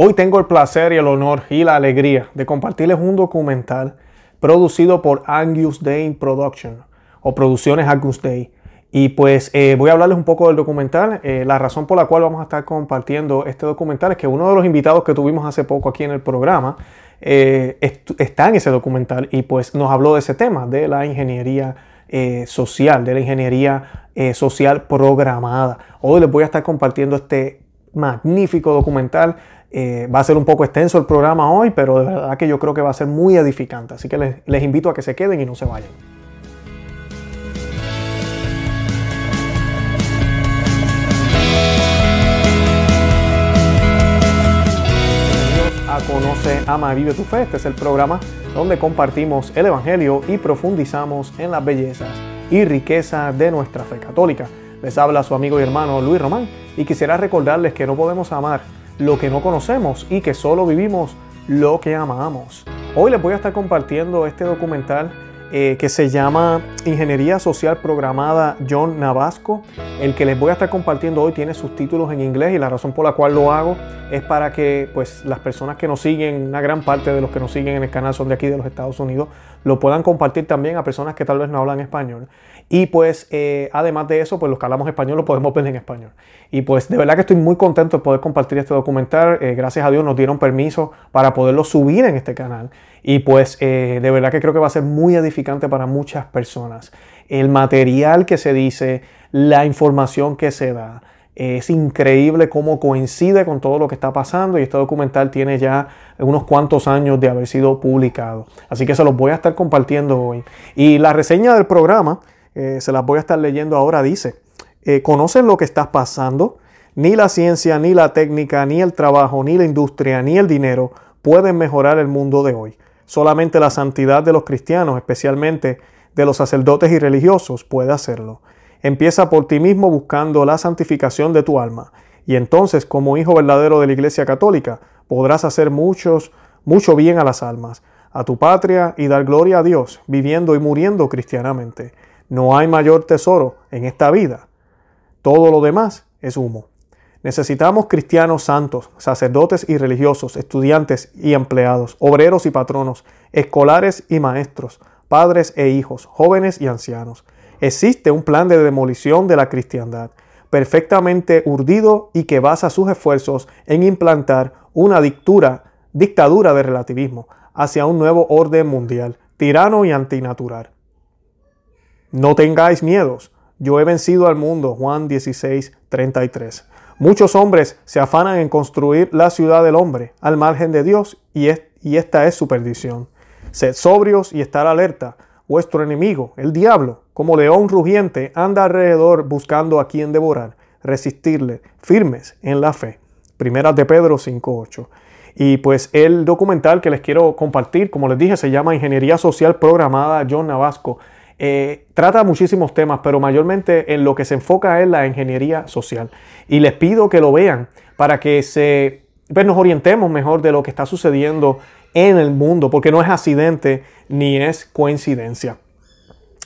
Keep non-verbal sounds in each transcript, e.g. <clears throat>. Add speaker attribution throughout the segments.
Speaker 1: Hoy tengo el placer y el honor y la alegría de compartirles un documental producido por Angus Day Production o Producciones Angus Day. Y pues eh, voy a hablarles un poco del documental. Eh, la razón por la cual vamos a estar compartiendo este documental es que uno de los invitados que tuvimos hace poco aquí en el programa eh, está en ese documental y pues nos habló de ese tema, de la ingeniería social, de la ingeniería social programada. Hoy les voy a estar compartiendo este magnífico documental eh, va a ser un poco extenso el programa hoy, pero de verdad que yo creo que va a ser muy edificante. Así que les, invito a que se queden y no se vayan. a Conoce, Ama, Vive tu Fe. Este es el programa donde compartimos el Evangelio y profundizamos en las bellezas y riqueza de nuestra fe católica. Les habla su amigo y hermano Luis Román y quisiera recordarles que no podemos amar lo que no conocemos y que solo vivimos lo que amamos. Hoy les voy a estar compartiendo este documental eh, que se llama Ingeniería Social Programada John Navasco. El que les voy a estar compartiendo hoy tiene sus títulos en inglés y la razón por la cual lo hago es para que pues, las personas que nos siguen, una gran parte de los que nos siguen en el canal son de aquí de los Estados Unidos, lo puedan compartir también a personas que tal vez no hablan español. Y pues eh, además de eso, pues los que hablamos español lo podemos ver en español. Y pues de verdad que estoy muy contento de poder compartir este documental. Eh, gracias a Dios nos dieron permiso para poderlo subir en este canal. Y pues eh, de verdad que creo que va a ser muy edificante para muchas personas. El material que se dice, la información que se da. Es increíble cómo coincide con todo lo que está pasando y este documental tiene ya unos cuantos años de haber sido publicado. Así que se los voy a estar compartiendo hoy. Y la reseña del programa, eh, se las voy a estar leyendo ahora, dice, eh, ¿conocen lo que está pasando? Ni la ciencia, ni la técnica, ni el trabajo, ni la industria, ni el dinero pueden mejorar el mundo de hoy. Solamente la santidad de los cristianos, especialmente de los sacerdotes y religiosos, puede hacerlo. Empieza por ti mismo buscando la santificación de tu alma. Y entonces, como hijo verdadero de la Iglesia Católica, podrás hacer muchos, mucho bien a las almas, a tu patria y dar gloria a Dios, viviendo y muriendo cristianamente. No hay mayor tesoro en esta vida. Todo lo demás es humo. Necesitamos cristianos santos, sacerdotes y religiosos, estudiantes y empleados, obreros y patronos, escolares y maestros, padres e hijos, jóvenes y ancianos. Existe un plan de demolición de la cristiandad, perfectamente urdido y que basa sus esfuerzos en implantar una dictura, dictadura de relativismo hacia un nuevo orden mundial, tirano y antinatural. No tengáis miedos. Yo he vencido al mundo. Juan 16, 33. Muchos hombres se afanan en construir la ciudad del hombre al margen de Dios y, y esta es su perdición. Sed sobrios y estar alerta. Vuestro enemigo, el diablo, como león rugiente, anda alrededor buscando a quien devorar. Resistirle, firmes en la fe. Primeras de Pedro 5.8. Y pues el documental que les quiero compartir, como les dije, se llama Ingeniería Social Programada John Navasco. Eh, trata muchísimos temas, pero mayormente en lo que se enfoca es la ingeniería social. Y les pido que lo vean para que se, pues, nos orientemos mejor de lo que está sucediendo en el mundo, porque no es accidente ni es coincidencia.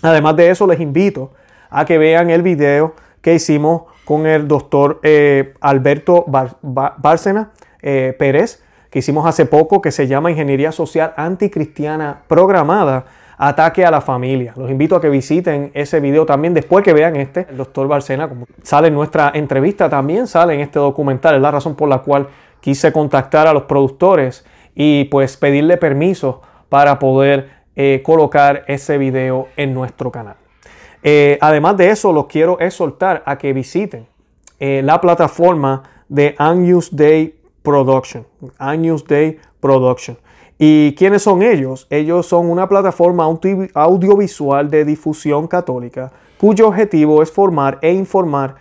Speaker 1: Además de eso, les invito a que vean el video que hicimos con el doctor eh, Alberto Bárcena eh, Pérez, que hicimos hace poco, que se llama Ingeniería Social Anticristiana Programada ataque a la familia. Los invito a que visiten ese video también después que vean este. El doctor Barcena, como sale en nuestra entrevista, también sale en este documental. Es la razón por la cual quise contactar a los productores y pues pedirle permiso para poder eh, colocar ese video en nuestro canal. Eh, además de eso, los quiero exhortar a que visiten eh, la plataforma de Angus Day Production. Angus Day Production. ¿Y quiénes son ellos? Ellos son una plataforma audiovisual de difusión católica cuyo objetivo es formar e informar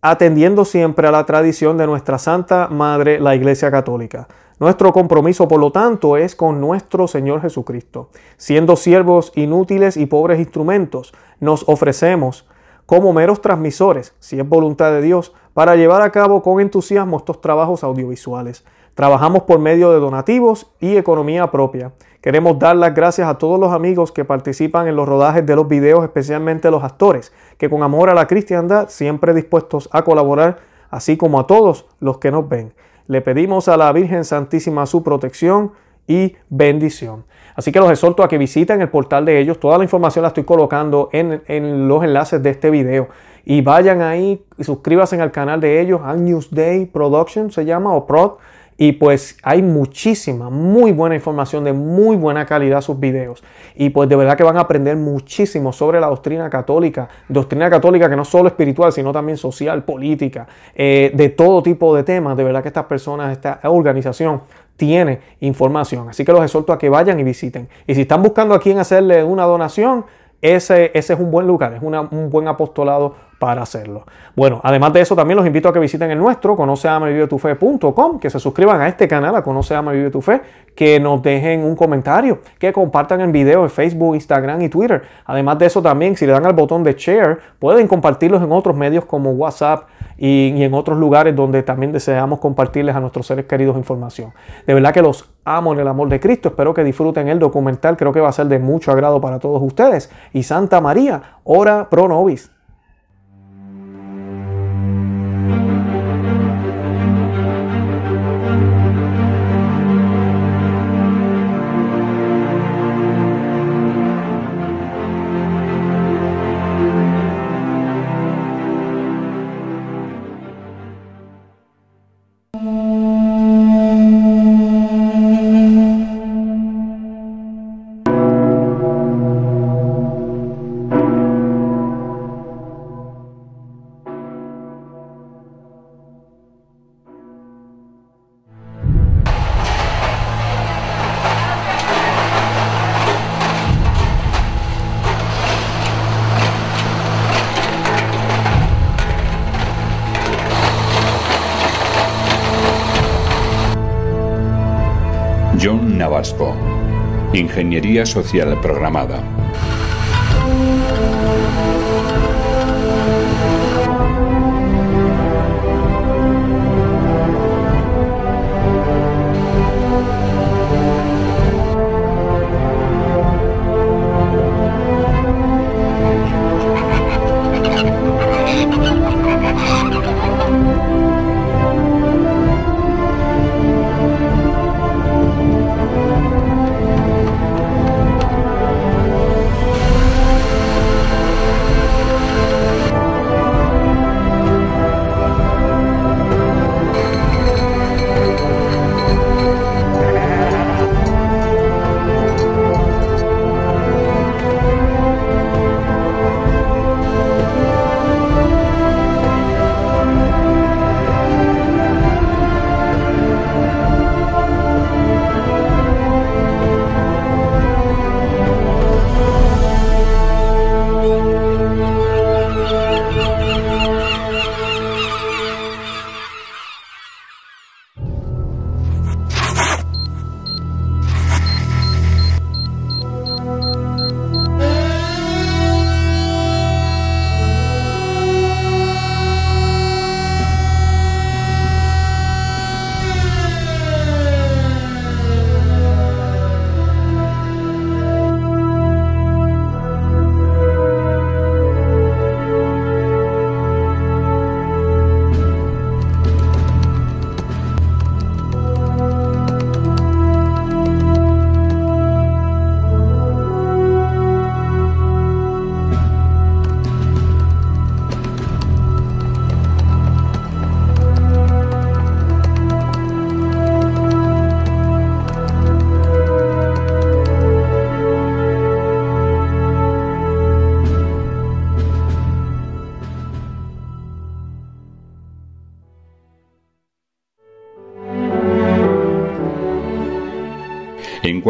Speaker 1: atendiendo siempre a la tradición de nuestra Santa Madre, la Iglesia Católica. Nuestro compromiso, por lo tanto, es con nuestro Señor Jesucristo. Siendo siervos inútiles y pobres instrumentos, nos ofrecemos como meros transmisores, si es voluntad de Dios, para llevar a cabo con entusiasmo estos trabajos audiovisuales. Trabajamos por medio de donativos y economía propia. Queremos dar las gracias a todos los amigos que participan en los rodajes de los videos, especialmente los actores, que con amor a la cristiandad siempre dispuestos a colaborar, así como a todos los que nos ven. le pedimos a la Virgen Santísima su protección y bendición. Así que los exhorto a que visiten el portal de ellos. Toda la información la estoy colocando en, los enlaces de este video. Y vayan ahí y suscríbanse al canal de ellos, News Day Production se llama, o Prod. Y pues hay muchísima, muy buena información de muy buena calidad sus videos. Y pues de verdad que van a aprender muchísimo sobre la doctrina católica. Doctrina católica que no solo espiritual, sino también social, política, eh, de todo tipo de temas. De verdad que estas personas, esta organización tiene información. Así que los exhorto a que vayan y visiten. Y si están buscando a quién hacerle una donación, ese, ese es un buen lugar, es un buen apostolado para hacerlo. Bueno, además de eso, también los invito a que visiten el nuestro, conoceamavivetufe.com, que se suscriban a este canal, a Conoce Ama Tu Fe, que nos dejen un comentario, que compartan el video en Facebook, Instagram y Twitter. Además de eso, también, si le dan al botón de share, pueden compartirlos en otros medios como WhatsApp y, en otros lugares donde también deseamos compartirles a nuestros seres queridos información. De verdad que los amo en el amor de Cristo. Espero que disfruten el documental. Creo que va a ser de mucho agrado para todos ustedes. Y Santa María, ora pro nobis.
Speaker 2: Ingeniería Social Programada.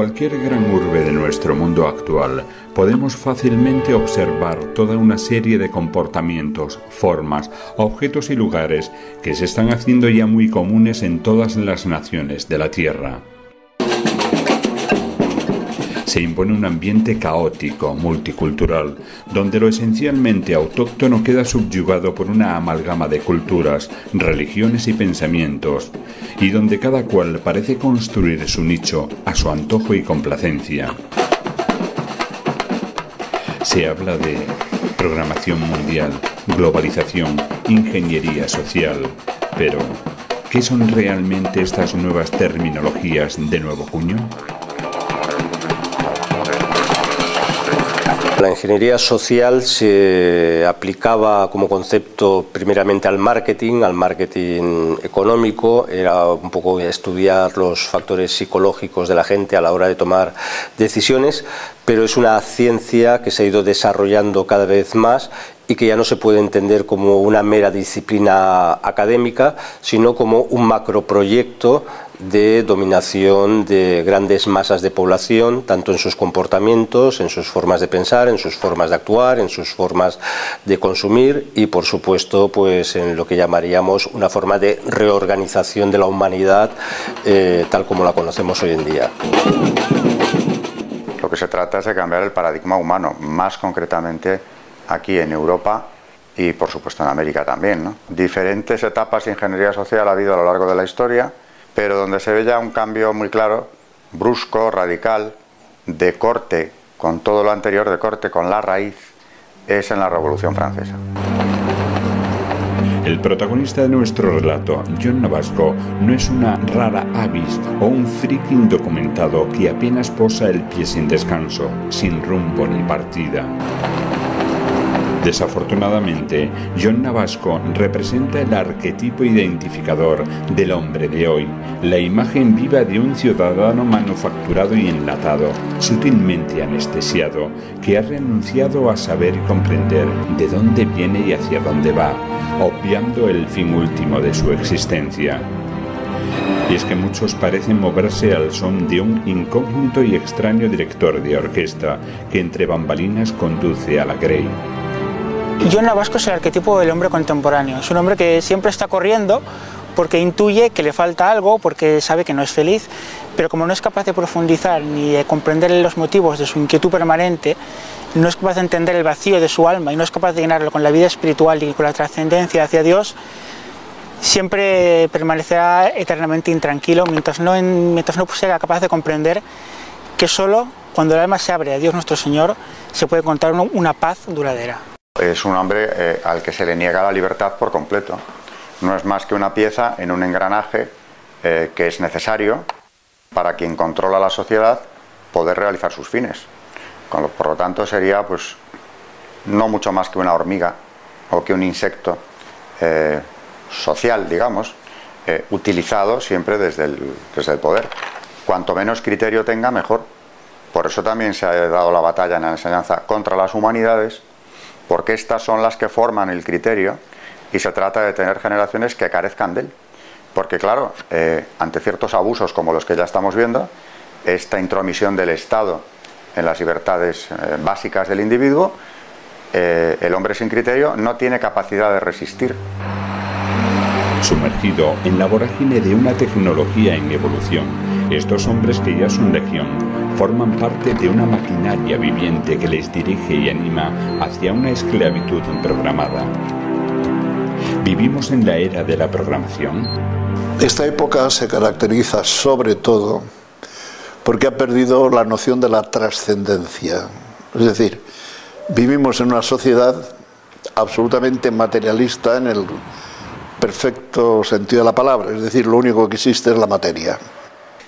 Speaker 2: Cualquier gran urbe de nuestro mundo actual podemos fácilmente observar toda una serie de comportamientos, formas, objetos y lugares que se están haciendo ya muy comunes en todas las naciones de la Tierra se impone un ambiente caótico, multicultural, donde lo esencialmente autóctono queda subyugado por una amalgama de culturas, religiones y pensamientos, y donde cada cual parece construir su nicho a su antojo y complacencia. Se habla de programación mundial, globalización, ingeniería social, pero ¿Qué son realmente estas nuevas terminologías de nuevo cuño?
Speaker 3: La ingeniería social se aplicaba como concepto primeramente al marketing, al marketing económico, era un poco estudiar los factores psicológicos de la gente a la hora de tomar decisiones, pero es una ciencia que se ha ido desarrollando cada vez más y que ya no se puede entender como una mera disciplina académica, sino como un macroproyecto de dominación de grandes masas de población, tanto en sus comportamientos, en sus formas de pensar, en sus formas de actuar, en sus formas de consumir y, por supuesto, pues en lo que llamaríamos una forma de reorganización de la humanidad eh, tal como la conocemos hoy en día.
Speaker 4: Lo que se trata es de cambiar el paradigma humano, más concretamente aquí en Europa y por supuesto en América también. Diferentes etapas de ingeniería social ha habido a lo largo de la historia pero donde se ve ya un cambio muy claro, brusco, radical, de corte con todo lo anterior, de corte con la raíz, es en la Revolución Francesa.
Speaker 2: El protagonista de nuestro relato, John Navasco, no es una rara avis o un friki indocumentado que apenas posa el pie sin descanso, sin rumbo ni partida. Desafortunadamente, John Navasco representa el arquetipo identificador del hombre de hoy, la imagen viva de un ciudadano manufacturado y enlatado, sutilmente anestesiado, que ha renunciado a saber y comprender de dónde viene y hacia dónde va, obviando el fin último de su existencia. Y es que muchos parecen moverse al son de un incógnito y extraño director de orquesta que entre bambalinas conduce a la Grey.
Speaker 5: John Navasco es el arquetipo del hombre contemporáneo. Es un hombre que siempre está corriendo porque intuye que le falta algo, porque sabe que no es feliz, pero como no es capaz de profundizar ni de comprender los motivos de su inquietud permanente, no es capaz de entender el vacío de su alma y no es capaz de llenarlo con la vida espiritual y con la trascendencia hacia Dios, siempre permanecerá eternamente intranquilo mientras no, mientras no sea capaz de comprender que solo cuando el alma se abre a Dios nuestro Señor se puede encontrar una paz duradera.
Speaker 4: Es un hombre eh, al que se le niega la libertad por completo. No es más que una pieza en un engranaje eh, que es necesario para quien controla la sociedad poder realizar sus fines. Por lo tanto, sería pues no mucho más que una hormiga o que un insecto eh, social, digamos, utilizado siempre desde el, desde el poder. Cuanto menos criterio tenga, mejor. Por eso también se ha dado la batalla en la enseñanza contra las humanidades porque estas son las que forman el criterio y se trata de tener generaciones que carezcan de él. Porque claro, eh, ante ciertos abusos como los que ya estamos viendo, esta intromisión del Estado en las libertades eh, básicas del individuo, eh, el hombre sin criterio no tiene capacidad de resistir.
Speaker 2: Sumergido en la vorágine de una tecnología en evolución, estos hombres que ya son legión forman parte de una maquinaria viviente que les dirige y anima hacia una esclavitud programada. ¿Vivimos en la era de la programación?
Speaker 6: Esta época se caracteriza sobre todo porque ha perdido la noción de la trascendencia. Es decir, vivimos en una sociedad absolutamente materialista en el perfecto sentido de la palabra. Es decir, lo único que existe es la materia.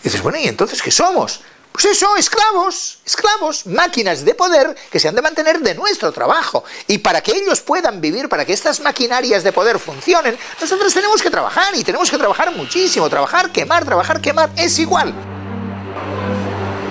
Speaker 7: Y dices, bueno, ¿y entonces qué somos? Pues eso, esclavos, esclavos, máquinas de poder que se han de mantener de nuestro trabajo. Y para que ellos puedan vivir, para que estas maquinarias de poder funcionen, nosotros tenemos que trabajar y tenemos que trabajar muchísimo. Trabajar, quemar, trabajar, quemar, es igual.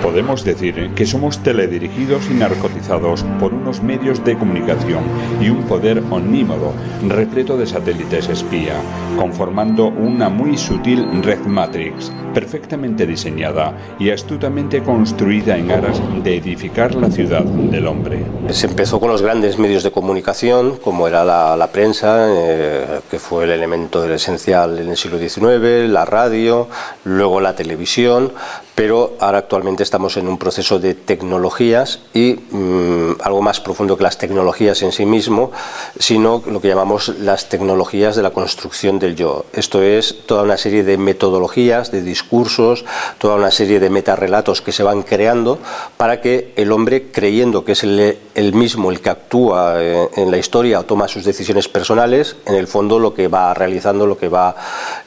Speaker 2: Podemos decir que somos teledirigidos y narcotizados por unos medios de comunicación y un poder omnímodo, repleto de satélites espía, conformando una muy sutil red matrix, perfectamente diseñada y astutamente construida en aras de edificar la ciudad del hombre.
Speaker 3: Se empezó con los grandes medios de comunicación, como era la, prensa, eh, que fue el elemento esencial en el siglo XIX, la radio, luego la televisión, pero ahora actualmente estamos en un proceso de tecnologías y mm, algo más profundo que las tecnologías en sí mismo, sino lo que llamamos las tecnologías de la construcción del yo. Esto es toda una serie de metodologías, de discursos, toda una serie de metarrelatos que se van creando para que el hombre, creyendo que es el el mismo el que actúa eh, en la historia o toma sus decisiones personales, en el fondo lo que va realizando, lo que va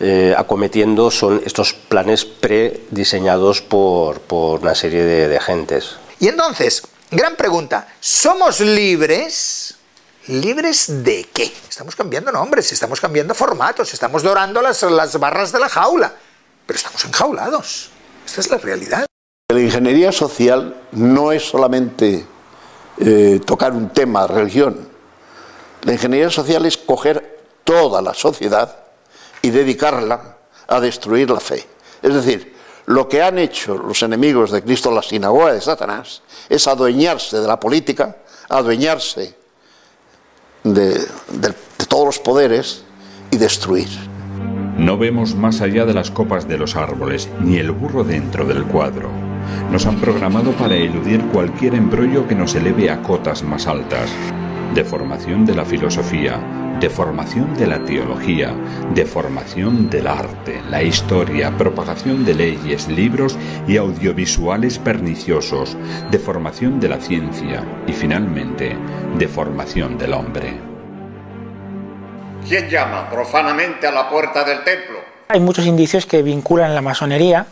Speaker 3: eh, acometiendo son estos planes prediseñados por, por una serie de, de gentes.
Speaker 7: Y entonces, gran pregunta, ¿somos libres? ¿Libres de qué? Estamos cambiando nombres, estamos cambiando formatos, estamos dorando las, las barras de la jaula, pero estamos enjaulados. Esta es la realidad.
Speaker 6: La ingeniería social no es solamente eh, tocar un tema, religión. La ingeniería social es coger toda la sociedad y dedicarla a destruir la fe. Es decir, lo que han hecho los enemigos de Cristo, la sinagoga de Satanás, es adueñarse de la política, adueñarse de, de, de todos los poderes y destruir.
Speaker 2: No vemos más allá de las copas de los árboles, ni el burro dentro del cuadro. Nos han programado para eludir cualquier embrollo que nos eleve a cotas más altas. Deformación de la filosofía, deformación de la teología, deformación del arte, la historia, propagación de leyes, libros y audiovisuales perniciosos, deformación de la ciencia y finalmente, deformación del hombre.
Speaker 8: ¿Quién llama profanamente a la puerta del templo?
Speaker 5: Hay muchos indicios que vinculan la masonería.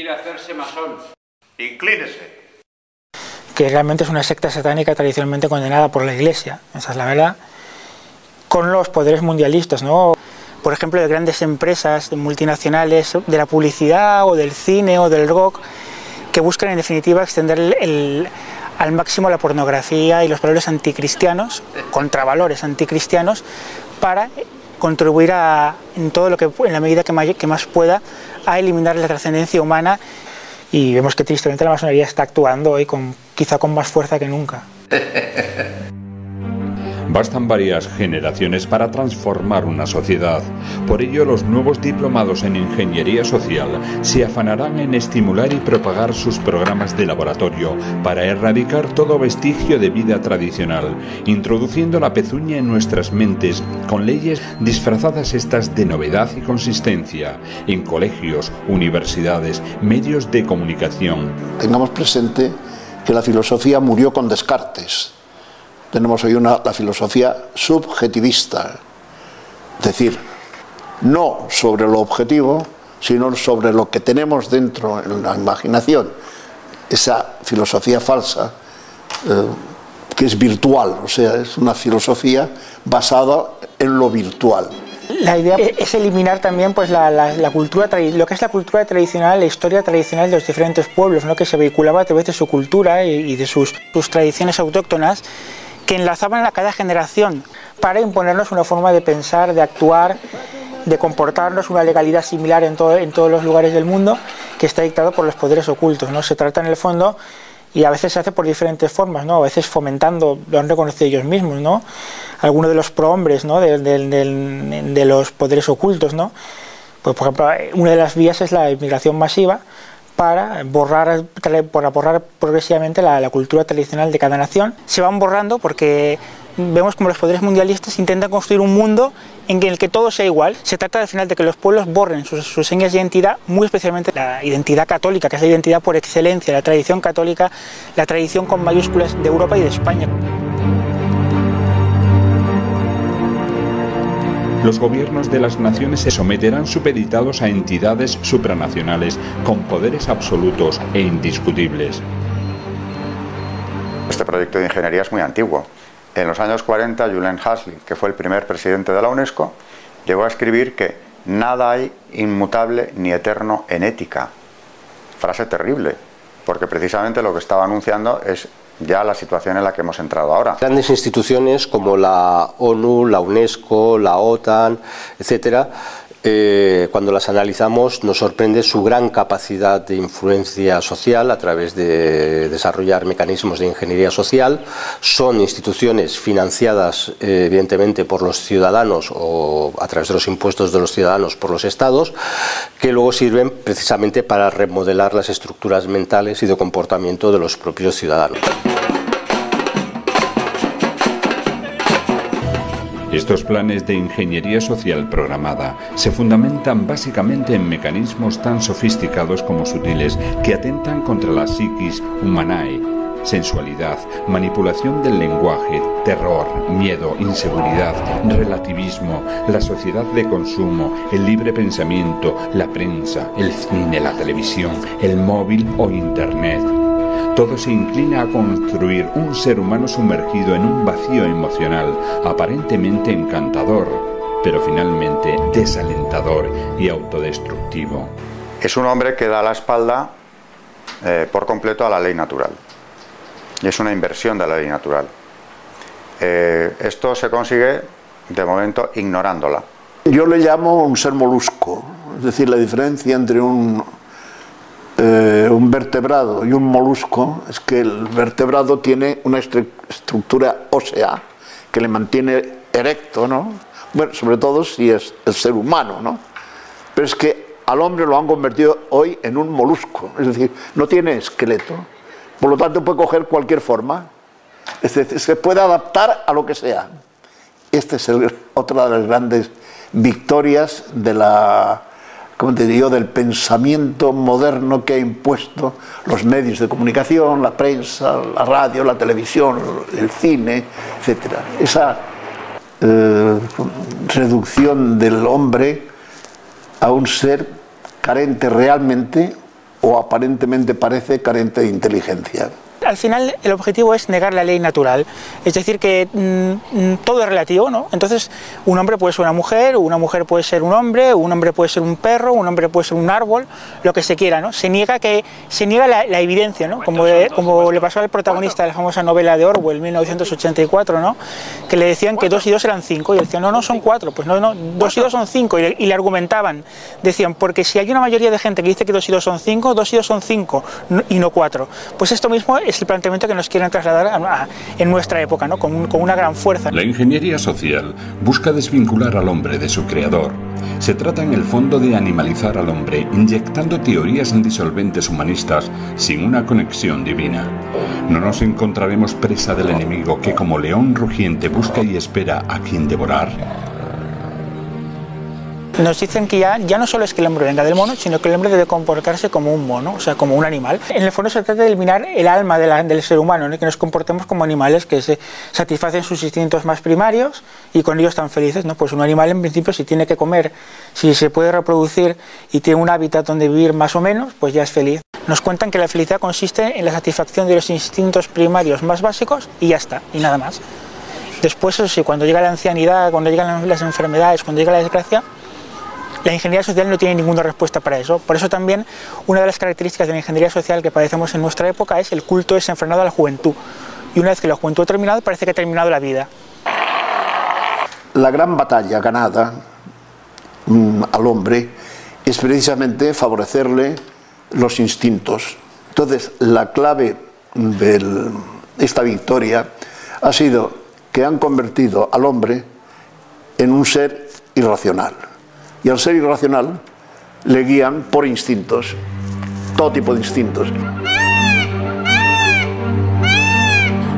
Speaker 9: Quiere hacerse masón.
Speaker 8: Inclínese.
Speaker 5: Que realmente es una secta satánica tradicionalmente condenada por la Iglesia, esa es la verdad, con los poderes mundialistas, ¿no? Por ejemplo, de grandes empresas multinacionales de la publicidad o del cine o del rock que buscan en definitiva extender el, el al máximo la pornografía y los valores anticristianos, contravalores anticristianos, para contribuir a, en todo lo que, en la medida que más, pueda, a eliminar la trascendencia humana. Y vemos que tristemente la masonería está actuando hoy con, quizá con más fuerza que nunca. <laughs>
Speaker 2: Bastan varias generaciones para transformar una sociedad. Por ello, los nuevos diplomados en ingeniería social se afanarán en estimular y propagar sus programas de laboratorio para erradicar todo vestigio de vida tradicional, introduciendo la pezuña en nuestras mentes con leyes disfrazadas estas de novedad y consistencia en colegios, universidades, medios de comunicación.
Speaker 6: Tengamos presente que la filosofía murió con Descartes tenemos hoy una, la filosofía subjetivista, es decir, no sobre lo objetivo, sino sobre lo que tenemos dentro en la imaginación, esa filosofía falsa, eh, que es virtual, o sea, es una filosofía basada en lo virtual.
Speaker 5: La idea es eliminar también pues, la, la, la cultura, lo que es la cultura tradicional, la historia tradicional de los diferentes pueblos, ¿no? que se vehiculaba a través de su cultura y, y de sus, sus tradiciones autóctonas que enlazaban a cada generación para imponernos una forma de pensar, de actuar, de comportarnos, una legalidad similar en, todo, en todos los lugares del mundo que está dictado por los poderes ocultos. ¿no? Se trata en el fondo, y a veces se hace por diferentes formas, ¿no? a veces fomentando, lo han reconocido ellos mismos, ¿no? algunos de los prohombres ¿no? de los poderes ocultos. ¿no? Pues, por ejemplo, una de las vías es la inmigración masiva, para borrar, para borrar progresivamente la, cultura tradicional de cada nación. Se van borrando porque vemos como los poderes mundialistas intentan construir un mundo en el que todo sea igual. Se trata al final de que los pueblos borren sus señas de identidad, muy especialmente la identidad católica, que es la identidad por excelencia, la tradición católica, la tradición con mayúsculas de Europa y de España.
Speaker 2: Los gobiernos de las naciones se someterán supeditados a entidades supranacionales con poderes absolutos e indiscutibles.
Speaker 4: Este proyecto de ingeniería es muy antiguo. En los años 40, Julian Huxley, que fue el primer presidente de la UNESCO, llegó a escribir que nada hay inmutable ni eterno en ética. Frase terrible, porque precisamente lo que estaba anunciando es ya la situación en la que hemos entrado ahora.
Speaker 3: Grandes instituciones como la ONU, la UNESCO, la OTAN, etcétera, eh, cuando las analizamos nos sorprende su gran capacidad de influencia social a través de desarrollar mecanismos de ingeniería social. Son instituciones financiadas eh, evidentemente por los ciudadanos o a través de los impuestos de los ciudadanos por los estados, que luego sirven precisamente para remodelar las estructuras mentales y de comportamiento de los propios ciudadanos.
Speaker 2: Estos planes de ingeniería social programada se fundamentan básicamente en mecanismos tan sofisticados como sutiles que atentan contra la psiquis humanae, sensualidad, manipulación del lenguaje, terror, miedo, inseguridad, relativismo, la sociedad de consumo, el libre pensamiento, la prensa, el cine, la televisión, el móvil o Internet. Todo se inclina a construir un ser humano sumergido en un vacío emocional aparentemente encantador, pero finalmente desalentador y autodestructivo.
Speaker 4: Es un hombre que da la espalda eh, por completo a la ley natural. Y es una inversión de la ley natural. Eh, esto se consigue, de momento, ignorándola.
Speaker 6: Yo le llamo un ser molusco, es decir, la diferencia entre un, eh, un vertebrado y un molusco es que el vertebrado tiene una estructura ósea que le mantiene erecto, ¿no? Bueno, sobre todo si es el ser humano, ¿no? Pero es que al hombre lo han convertido hoy en un molusco, es decir, no tiene esqueleto, por lo tanto puede coger cualquier forma, es decir, se puede adaptar a lo que sea. Esta es otra de las grandes victorias de la, como te digo, del pensamiento moderno que ha impuesto los medios de comunicación, la prensa, la radio, la televisión, el cine, etc. Esa eh, reducción del hombre a un ser carente realmente o aparentemente parece carente de inteligencia
Speaker 5: al final el objetivo es negar la ley natural, es decir, que mm, mm, todo es relativo, ¿no? Entonces, un hombre puede ser una mujer, una mujer puede ser un hombre, un hombre puede ser un perro, un hombre puede ser un árbol, lo que se quiera, ¿no? Se niega, que, se niega la, evidencia, ¿no? Como, como le pasó al protagonista de la famosa novela de Orwell, 1984, ¿no? Que le decían que dos y dos eran cinco, y él decía, no, no, son cuatro, pues no, no, dos y dos son cinco, y le, y le argumentaban, decían, porque si hay una mayoría de gente que dice que dos y dos son cinco, dos y dos son cinco, y no cuatro. Pues esto mismo es el planteamiento que nos quieren trasladar en nuestra época, ¿no? con, una gran fuerza.
Speaker 2: La ingeniería social busca desvincular al hombre de su creador. Se trata en el fondo de animalizar al hombre inyectando teorías disolventes humanistas sin una conexión divina. No nos encontraremos presa del enemigo que como león rugiente busca y espera a quien devorar
Speaker 5: nos dicen que ya, ya no solo es que el hombre venga del mono, sino que el hombre debe comportarse como un mono, o sea, como un animal. En el fondo se trata de eliminar el alma del ser humano, que nos comportemos como animales que se satisfacen sus instintos más primarios y con ellos están felices. ¿no? Pues un animal en principio si tiene que comer, si se puede reproducir y tiene un hábitat donde vivir más o menos, pues ya es feliz. Nos cuentan que la felicidad consiste en la satisfacción de los instintos primarios más básicos y ya está, y nada más. Después, eso sí, cuando llega la ancianidad, cuando llegan las enfermedades, cuando llega la desgracia, la ingeniería social no tiene ninguna respuesta para eso. Por eso también una de las características de la ingeniería social que padecemos en nuestra época es el culto desenfrenado a la juventud. Y una vez que la juventud ha terminado, parece que ha terminado la vida.
Speaker 6: La gran batalla ganada mm, al hombre es precisamente favorecerle los instintos. Entonces, la clave de esta victoria ha sido que han convertido al hombre en un ser irracional y al ser irracional le guían por instintos, todo tipo de instintos.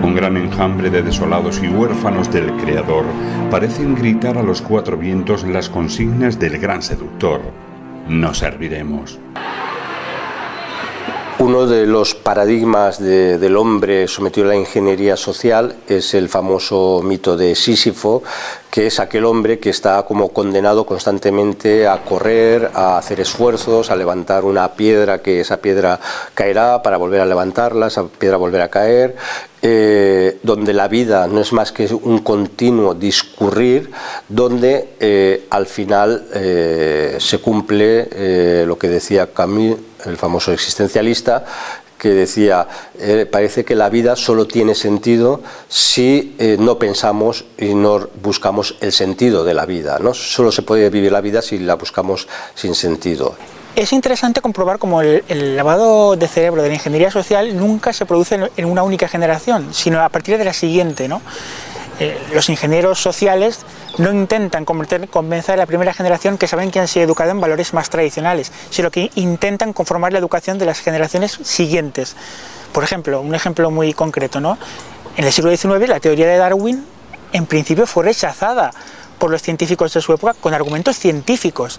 Speaker 2: Un gran enjambre de desolados y huérfanos del Creador parecen gritar a los cuatro vientos las consignas del gran seductor. No serviremos.
Speaker 3: De los paradigmas del hombre sometido a la ingeniería social es el famoso mito de Sísifo, que es aquel hombre que está como condenado constantemente a correr, a hacer esfuerzos, a levantar una piedra, que esa piedra caerá para volver a levantarla, esa piedra volver a caer, eh, donde la vida no es más que un continuo discurrir, donde eh, al final eh, se cumple lo que decía Camus el famoso existencialista, que decía, eh, parece que la vida solo tiene sentido si eh, no pensamos y no buscamos el sentido de la vida. ¿no? Solo se puede vivir la vida si la buscamos sin sentido.
Speaker 5: Es interesante comprobar cómo el, lavado de cerebro de la ingeniería social nunca se produce en una única generación, sino a partir de la siguiente. ¿no? Eh, los ingenieros sociales no intentan convencer a la primera generación que saben que han sido educados en valores más tradicionales, sino que intentan conformar la educación de las generaciones siguientes. Por ejemplo, un ejemplo muy concreto, ¿no? En el siglo XIX la teoría de Darwin en principio fue rechazada por los científicos de su época con argumentos científicos.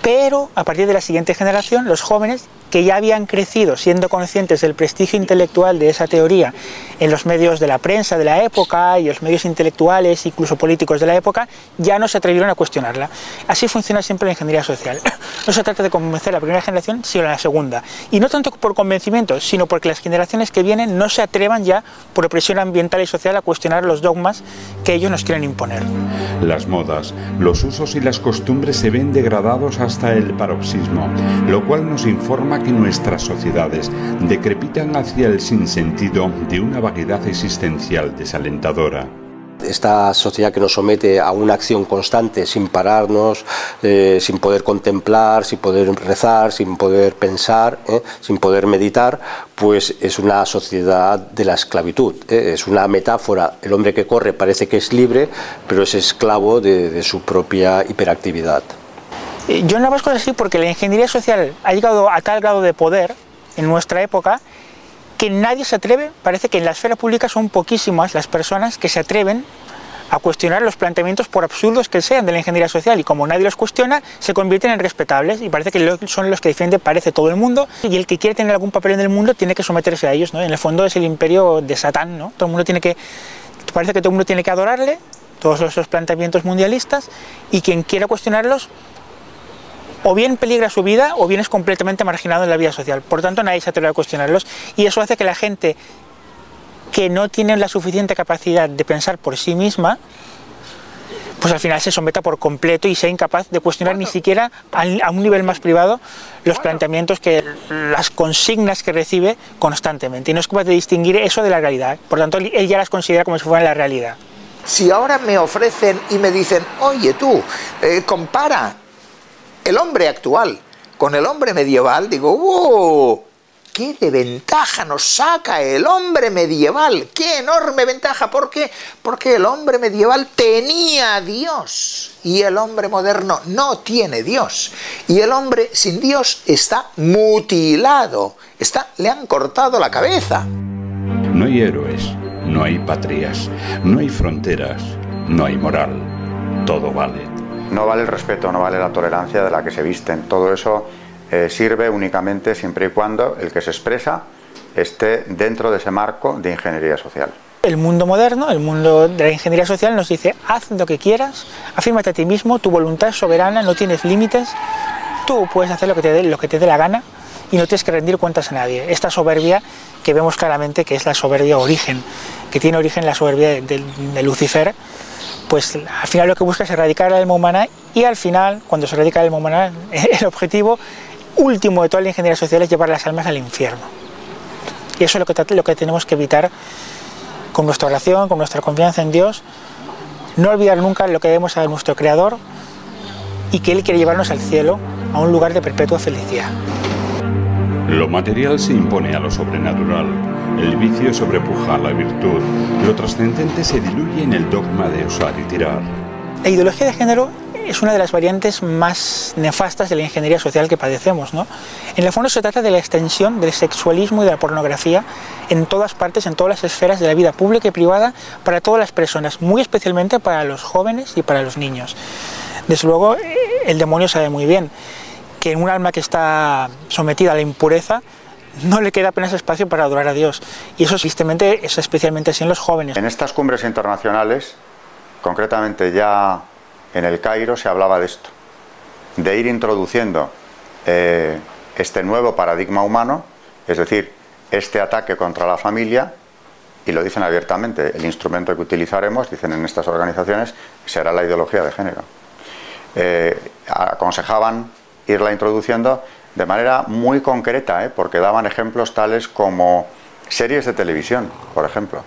Speaker 5: Pero a partir de la siguiente generación, los jóvenes que ya habían crecido siendo conscientes del prestigio intelectual de esa teoría en los medios de la prensa de la época y los medios intelectuales, incluso políticos de la época, ya no se atrevieron a cuestionarla. Así funciona siempre la ingeniería social. <coughs> No se trata de convencer a la primera generación, sino a la segunda. Y no tanto por convencimiento, sino porque las generaciones que vienen no se atrevan ya, por presión ambiental y social, a cuestionar los dogmas que ellos nos quieren imponer.
Speaker 2: Las modas, los usos y las costumbres se ven degradados hasta el paroxismo, lo cual nos informa que nuestras sociedades decrepitan hacia el sinsentido de una vaguedad existencial desalentadora.
Speaker 3: Esta sociedad que nos somete a una acción constante sin pararnos, eh, sin poder contemplar, sin poder rezar, sin poder pensar, eh, sin poder meditar, pues es una sociedad de la esclavitud. Eh. Es una metáfora. El hombre que corre parece que es libre, pero es esclavo de, de su propia hiperactividad.
Speaker 5: Yo no las cosas así porque la ingeniería social ha llegado a tal grado de poder en nuestra época que nadie se atreve, parece que en la esfera pública son poquísimas las personas que se atreven a cuestionar los planteamientos por absurdos que sean de la ingeniería social y como nadie los cuestiona se convierten en respetables y parece que son los que defiende parece todo el mundo y el que quiere tener algún papel en el mundo tiene que someterse a ellos, ¿no? En el fondo es el imperio de Satán, ¿no? Todo el mundo tiene que parece que todo el mundo tiene que adorarle todos esos planteamientos mundialistas y quien quiera cuestionarlos o bien peligra su vida o bien es completamente marginado en la vida social. Por tanto, nadie se atreve a cuestionarlos y eso hace que la gente que no tiene la suficiente capacidad de pensar por sí misma, pues al final se someta por completo y sea incapaz de cuestionar ni siquiera a un nivel más privado los planteamientos que las consignas que recibe constantemente y no es capaz de distinguir eso de la realidad. Por tanto, él ya las considera como si fueran la realidad.
Speaker 7: Si ahora me ofrecen y me dicen, oye tú, eh, compara el hombre actual con el hombre medieval, digo, ¡wow! ¿Qué de ventaja nos saca el hombre medieval? ¡Qué enorme ventaja! ¿Por qué? Porque el hombre medieval tenía Dios y el hombre moderno no tiene Dios. Y el hombre sin Dios está mutilado, está, le han cortado la cabeza.
Speaker 2: No hay héroes, no hay patrias, no hay fronteras, no hay moral. Todo vale
Speaker 4: no vale el respeto, no vale la tolerancia de la que se visten. Todo eso eh, sirve únicamente siempre y cuando el que se expresa esté dentro de ese marco de ingeniería social.
Speaker 5: El mundo moderno, el mundo de la ingeniería social nos dice, haz lo que quieras, afírmate a ti mismo, tu voluntad es soberana, no tienes límites, tú puedes hacer lo que te dé, lo que te dé la gana y no tienes que rendir cuentas a nadie. Esta soberbia que vemos claramente que es la soberbia origen, que tiene origen la soberbia de Lucifer, pues al final lo que busca es erradicar el alma humana y al final, cuando se erradica el alma humana, <laughs> el objetivo último de toda la ingeniería social es llevar las almas al infierno. Y eso es lo que, lo que tenemos que evitar con nuestra oración, con nuestra confianza en Dios, no olvidar nunca lo que debemos a nuestro Creador y que Él quiere llevarnos al cielo, a un lugar de perpetua felicidad.
Speaker 2: Lo material se impone a lo sobrenatural, el vicio sobrepuja a la virtud, lo trascendente se diluye en el dogma de usar y tirar.
Speaker 5: La ideología de género es una de las variantes más nefastas de la ingeniería social que padecemos. ¿no? En el fondo se trata de la extensión del sexualismo y de la pornografía en todas partes, en todas las esferas de la vida pública y privada, para todas las personas, muy especialmente para los jóvenes y para los niños. Desde luego, el demonio sabe muy bien que en un alma que está sometida a la impureza no le queda apenas espacio para adorar a Dios. Y eso tristemente es especialmente así en los jóvenes.
Speaker 4: En estas cumbres internacionales, concretamente ya en el Cairo, se hablaba de esto, de ir introduciendo eh, este nuevo paradigma humano, es decir, este ataque contra la familia, y lo dicen abiertamente, el instrumento que utilizaremos, dicen en estas organizaciones, será la ideología de género. Eh, aconsejaban irla introduciendo de manera muy concreta, ¿eh? porque daban ejemplos tales como series de televisión, por ejemplo.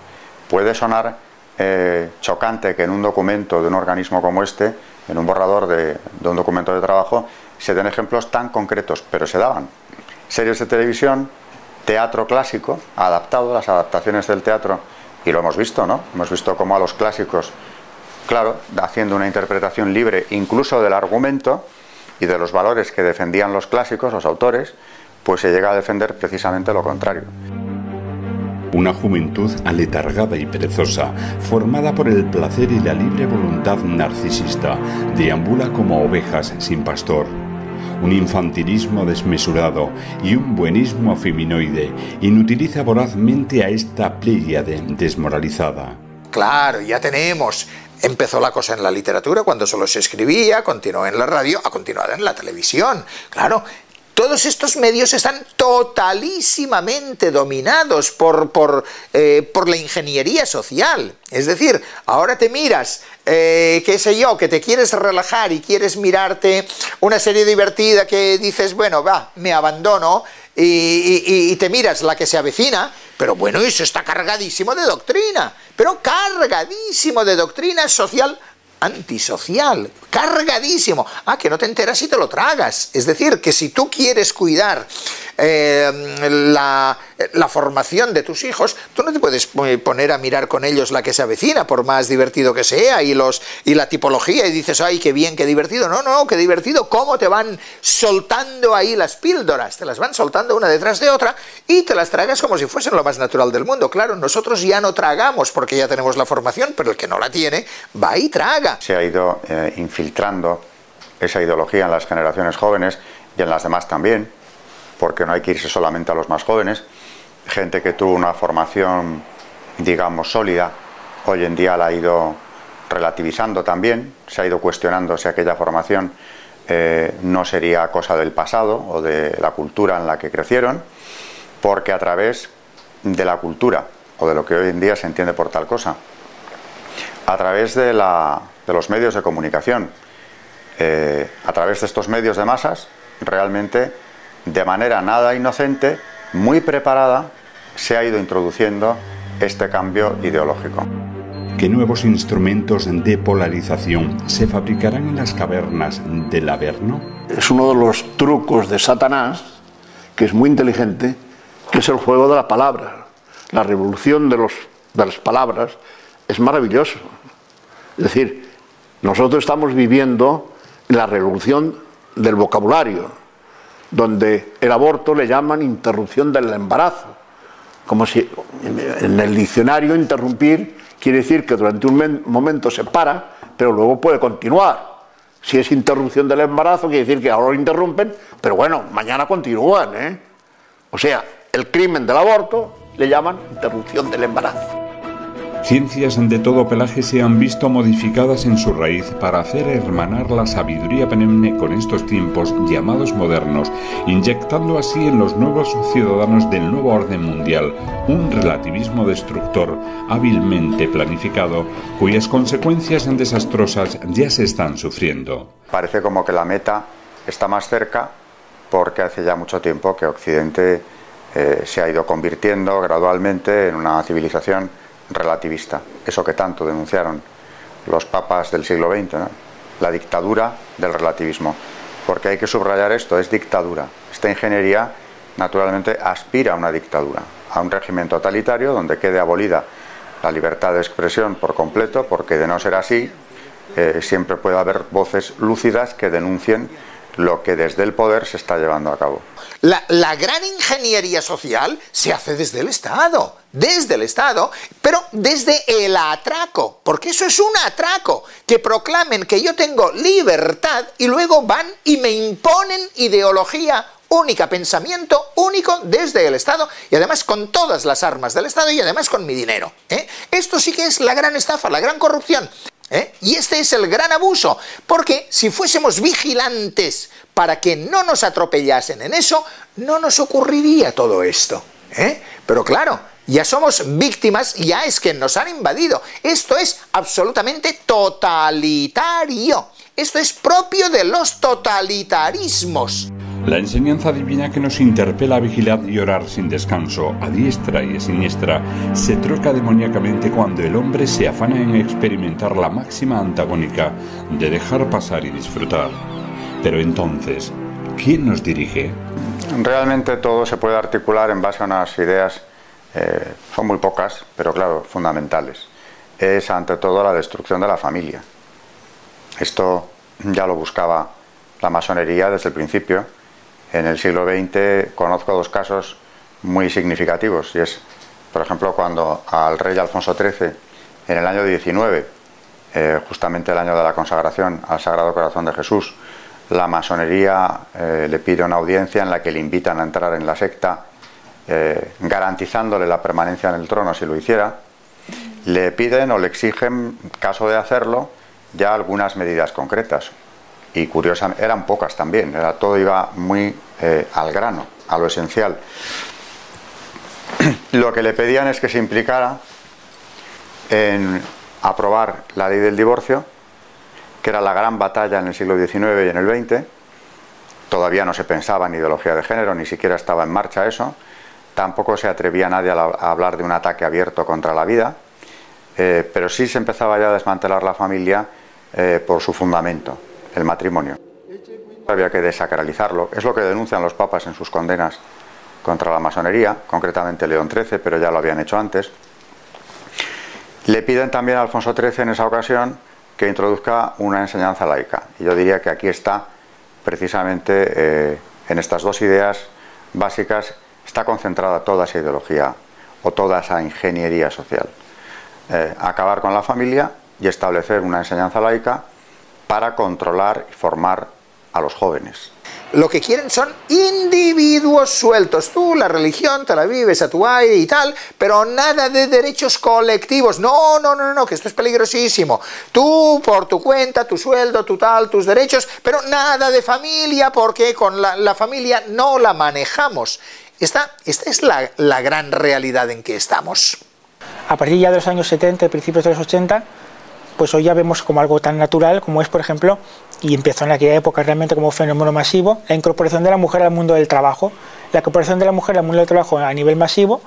Speaker 4: Puede sonar eh, chocante que en un documento de un organismo como este, en un borrador de, un documento de trabajo, se den ejemplos tan concretos, pero se daban. Series de televisión, teatro clásico, adaptado, las adaptaciones del teatro, y lo hemos visto, ¿no? Hemos visto cómo a los clásicos, claro, haciendo una interpretación libre incluso del argumento, y de los valores que defendían los clásicos, los autores, pues se llega a defender precisamente lo contrario.
Speaker 2: Una juventud aletargada y perezosa, formada por el placer y la libre voluntad narcisista, deambula como ovejas sin pastor. un infantilismo desmesurado y un buenismo feminoide, inutiliza vorazmente a esta pléyade desmoralizada.
Speaker 7: Claro, ya tenemos. Empezó la cosa en la literatura cuando solo se escribía, continuó en la radio, ha continuado en la televisión. Claro, todos estos medios están totalísimamente dominados por, por, eh, por, la ingeniería social. Es decir, ahora te miras, eh, qué sé yo, que te quieres relajar y quieres mirarte una serie divertida que dices, bueno, va, me abandono, y, te miras la que se avecina, pero bueno, eso está cargadísimo de doctrina, pero cargadísimo de doctrina social antisocial, cargadísimo. Ah, que no te enteras y te lo tragas. Es decir, que si tú quieres cuidar eh, la, formación de tus hijos, tú no te puedes poner a mirar con ellos la que se avecina, por más divertido que sea, y, los, y la tipología, y dices, ay, qué bien, qué divertido. No, no, qué divertido, cómo te van soltando ahí las píldoras, te las van soltando una detrás de otra, y te las tragas como si fuesen lo más natural del mundo. Claro, nosotros ya no tragamos porque ya tenemos la formación, pero el que no la tiene, va y traga.
Speaker 4: Se ha ido eh, infiltrando esa ideología en las generaciones jóvenes y en las demás también porque no hay que irse solamente a los más jóvenes, gente que tuvo una formación, digamos, sólida, hoy en día la ha ido relativizando también, se ha ido cuestionando si aquella formación eh, no sería cosa del pasado o de la cultura en la que crecieron, porque a través de la cultura, o de lo que hoy en día se entiende por tal cosa, a través de, los medios de comunicación, eh, a través de estos medios de masas, realmente de manera nada inocente, muy preparada, se ha ido introduciendo este cambio ideológico.
Speaker 2: ¿Qué nuevos instrumentos de polarización se fabricarán en las cavernas del Averno?
Speaker 6: Es uno de los trucos de Satanás, que es muy inteligente, que es el juego de la palabra. La revolución de, los, de las palabras es maravilloso. Es decir, nosotros estamos viviendo la revolución del vocabulario donde el aborto le llaman interrupción del embarazo. Como si en el diccionario interrumpir quiere decir que durante un momento se para, pero luego puede continuar. Si es interrupción del embarazo, quiere decir que ahora lo interrumpen, pero bueno, mañana continúan. ¿eh? O sea, el crimen del aborto le llaman interrupción del embarazo.
Speaker 2: Ciencias de todo pelaje se han visto modificadas en su raíz para hacer hermanar la sabiduría perenne con estos tiempos llamados modernos, inyectando así en los nuevos ciudadanos del nuevo orden mundial un relativismo destructor hábilmente planificado, cuyas consecuencias desastrosas ya se están sufriendo.
Speaker 4: Parece como que la meta está más cerca porque hace ya mucho tiempo que Occidente eh, se ha ido convirtiendo gradualmente en una civilización relativista, eso que tanto denunciaron los papas del siglo XX, la dictadura del relativismo. Porque hay que subrayar esto, es dictadura. Esta ingeniería naturalmente aspira a una dictadura, a un régimen totalitario donde quede abolida la libertad de expresión por completo, porque de no ser así, eh, siempre puede haber voces lúcidas que denuncien lo que desde el poder se está llevando a cabo.
Speaker 7: La, gran ingeniería social se hace desde el Estado, desde el Estado, pero desde el atraco, porque eso es un atraco, que proclamen que yo tengo libertad y luego van y me imponen ideología única, pensamiento único desde el Estado y además con todas las armas del Estado y además con mi dinero. ¿eh? Esto sí que es la gran estafa, la gran corrupción. ¿Eh? Y este es el gran abuso, porque si fuésemos vigilantes para que no nos atropellasen en eso, no nos ocurriría todo esto. ¿eh? Pero claro, ya somos víctimas, ya es que nos han invadido. Esto es absolutamente totalitario. Esto es propio de los totalitarismos.
Speaker 2: La enseñanza divina que nos interpela a vigilar y orar sin descanso, a diestra y a siniestra, se troca demoníacamente cuando el hombre se afana en experimentar la máxima antagónica de dejar pasar y disfrutar. Pero entonces, ¿quién nos dirige?
Speaker 4: Realmente todo se puede articular en base a unas ideas, eh, son muy pocas, pero claro, fundamentales. Es ante todo la destrucción de la familia. Esto ya lo buscaba la masonería desde el principio en el siglo XX conozco dos casos muy significativos y es, por ejemplo, cuando al rey Alfonso XIII, en el año 19, eh, justamente el año de la consagración al Sagrado Corazón de Jesús, la masonería eh, le pide una audiencia en la que le invitan a entrar en la secta, eh, garantizándole la permanencia en el trono si lo hiciera. Le piden o le exigen, caso de hacerlo, ya algunas medidas concretas. Y curiosamente, eran pocas también, era, todo iba muy eh, al grano, a lo esencial. <clears throat> Lo que le pedían es que se implicara en aprobar la ley del divorcio, que era la gran batalla en el siglo XIX y en el XX. Todavía no se pensaba en ideología de género, ni siquiera estaba en marcha eso. Tampoco se atrevía nadie a, hablar de un ataque abierto contra la vida, eh, pero sí se empezaba ya a desmantelar la familia eh, por su fundamento, el matrimonio. Había que desacralizarlo. Es lo que denuncian los papas en sus condenas contra la masonería, concretamente León XIII, pero ya lo habían hecho antes. Le piden también a Alfonso XIII en esa ocasión que introduzca una enseñanza laica. Y yo diría que aquí está precisamente eh, en estas dos ideas básicas está concentrada toda esa ideología o toda esa ingeniería social. Eh, acabar con la familia y establecer una enseñanza laica para controlar y formar a los jóvenes.
Speaker 7: Lo que quieren son individuos sueltos. Tú la religión te la vives a tu aire y tal, pero nada de derechos colectivos. No, no, no, no, que esto es peligrosísimo. Tú por tu cuenta, tu sueldo, tu tal, tus derechos, pero nada de familia porque con la, familia no la manejamos. Esta, esta es la, la gran realidad en que estamos.
Speaker 5: A partir ya de los años 70, principios de los 80, pues hoy ya vemos como algo tan natural como es, por ejemplo, y empezó en aquella época realmente como fenómeno masivo, la incorporación de la mujer al mundo del trabajo. La incorporación de la mujer al mundo del trabajo a nivel masivo,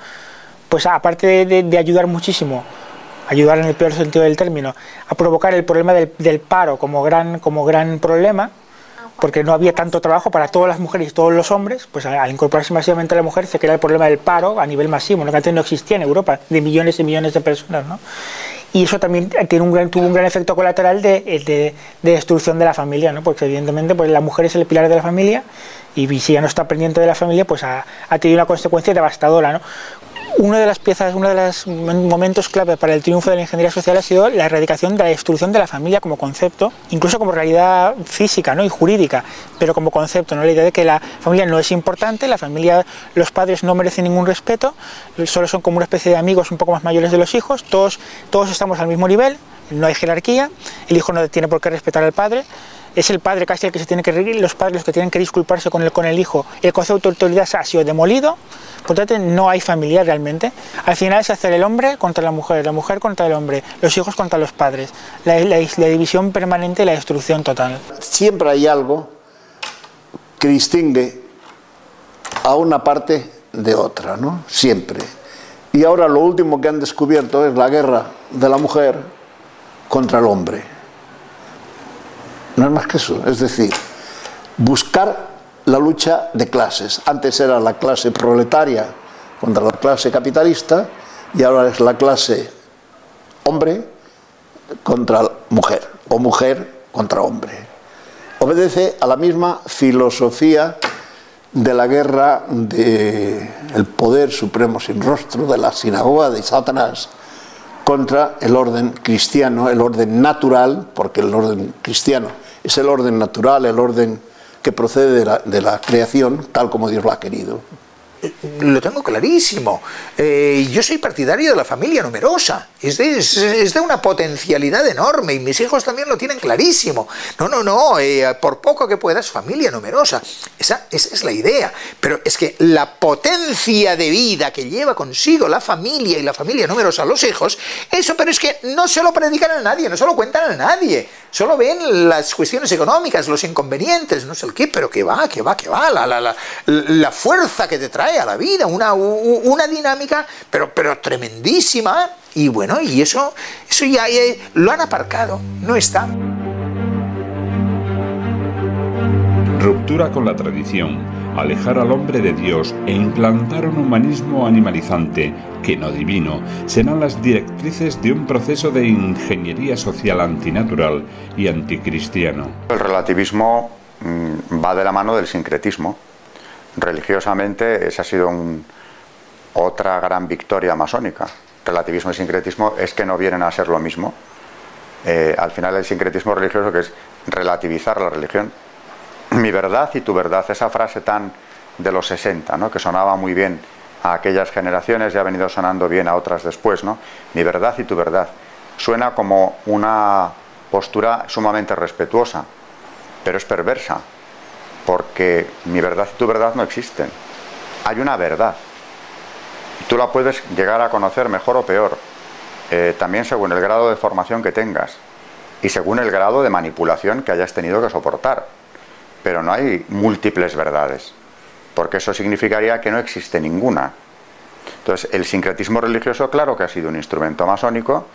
Speaker 5: pues aparte de, ayudar muchísimo, ayudar en el peor sentido del término, a provocar el problema del, paro como gran, como gran problema, porque no había tanto trabajo para todas las mujeres y todos los hombres, pues al incorporarse masivamente a la mujer se crea el problema del paro a nivel masivo, lo que antes no existía en Europa, de millones y millones de personas. ¿no? Y eso también tiene un gran, tuvo un gran efecto colateral de, destrucción de la familia, ¿no? porque evidentemente pues, la mujer es el pilar de la familia y si ya no está pendiente de la familia, pues ha, ha tenido una consecuencia devastadora. ¿no? Una de las piezas, uno de los momentos clave para el triunfo de la ingeniería social ha sido la erradicación de la destrucción de la familia como concepto, incluso como realidad física ¿no? y jurídica, pero como concepto, ¿no? la idea de que la familia no es importante, la familia, los padres no merecen ningún respeto, solo son como una especie de amigos un poco más mayores de los hijos, todos, todos estamos al mismo nivel, no hay jerarquía, el hijo no tiene por qué respetar al padre, es el padre casi el que se tiene que reír, los padres los que tienen que disculparse con el, con el hijo. El concepto de autoridad ha sido demolido, por tanto no hay familia realmente. Al final es hacer el hombre contra la mujer, la mujer contra el hombre, los hijos contra los padres. La, la, la división permanente y la destrucción total.
Speaker 6: Siempre hay algo que distingue a una parte de otra, ¿no? Siempre. Y ahora lo último que han descubierto es la guerra de la mujer contra el hombre no es más que eso. Es decir, buscar la lucha de clases. Antes era la clase proletaria contra la clase capitalista y ahora es la clase hombre contra mujer o mujer contra hombre. Obedece a la misma filosofía de la guerra del poder supremo sin rostro, de la sinagoga de Satanás, contra el orden cristiano, el orden natural, porque el orden cristiano es el orden natural, el orden que procede de la, creación tal como Dios lo ha querido
Speaker 7: lo tengo clarísimo. Eh, yo soy partidario de la familia numerosa. Es de, una potencialidad enorme y mis hijos también lo tienen clarísimo. No, no, no, eh, por poco que puedas, familia numerosa. Esa, esa, es la idea. Pero es que la potencia de vida que lleva consigo la familia y la familia numerosa, los hijos, eso, pero es que no se lo predican a nadie, no se lo cuentan a nadie. Solo ven las cuestiones económicas, los inconvenientes, no sé el qué, pero que va, que va, que va, la, la, la fuerza que te trae a la vida, una, una dinámica, pero, pero tremendísima. Y bueno, y eso, eso ya lo han aparcado, no está.
Speaker 2: Ruptura con la tradición, alejar al hombre de Dios e implantar un humanismo animalizante, que no divino, serán las directrices de un proceso de ingeniería social antinatural y anticristiano.
Speaker 4: El relativismo mm, va de la mano del sincretismo. Religiosamente esa ha sido otra gran victoria masónica. Relativismo y sincretismo es que no vienen a ser lo mismo. Eh, al final el sincretismo religioso que es relativizar la religión <clears throat> mi verdad y tu verdad, esa frase tan de los 60, ¿no? que sonaba muy bien a aquellas generaciones y ha venido sonando bien a otras después, ¿no? Mi verdad y tu verdad. Suena como una postura sumamente respetuosa, pero es perversa, porque mi verdad y tu verdad no existen. Hay una verdad. Tú la puedes llegar a conocer mejor o peor, eh, también según el grado de formación que tengas y según el grado de manipulación que hayas tenido que soportar. Pero no hay múltiples verdades porque eso significaría que no existe ninguna. Entonces, el sincretismo religioso, claro que ha sido un instrumento masónico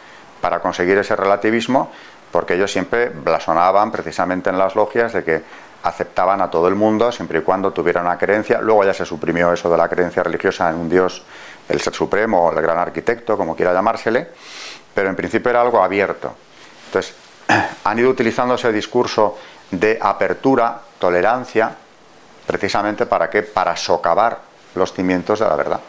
Speaker 4: para conseguir ese relativismo, porque ellos siempre blasonaban precisamente en las logias de que aceptaban a todo el mundo siempre y cuando tuviera una creencia. Luego ya se suprimió eso de la creencia religiosa en un Dios, el ser supremo, o el gran arquitecto, como quiera llamársele, pero en principio era algo abierto. Entonces, <clears throat> han ido utilizando ese discurso de apertura, tolerancia, precisamente para qué? Para socavar los cimientos de la verdad.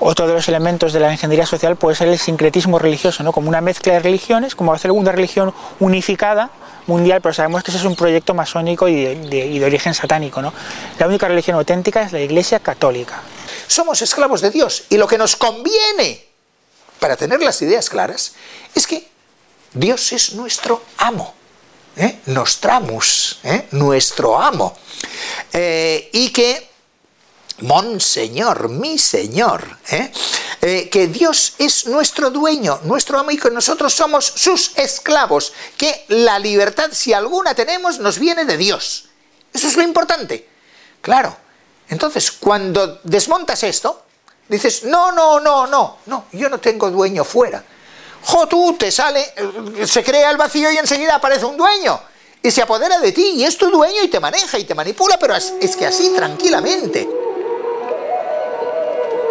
Speaker 5: Otro de los elementos de la ingeniería social puede ser el sincretismo religioso, ¿no? como una mezcla de religiones, como hacer una religión unificada mundial, pero sabemos que ese es un proyecto masónico y de, origen satánico. ¿no? La única religión auténtica es la Iglesia Católica.
Speaker 7: Somos esclavos de Dios y lo que nos conviene para tener las ideas claras es que Dios es nuestro amo, ¿eh? Nostramus, ¿eh? nuestro amo. Eh, y que, Monseñor, mi Señor, ¿eh? Eh, que Dios es nuestro dueño, nuestro amo y que nosotros somos sus esclavos, que la libertad, si alguna tenemos, nos viene de Dios. Eso es lo importante. Claro. Entonces, cuando desmontas esto, dices, no, no, no, no, no, yo no tengo dueño fuera. Jo, tú te sale, se crea el vacío y enseguida aparece un dueño y se apodera de ti y es tu dueño y te maneja y te manipula, pero es, que así tranquilamente.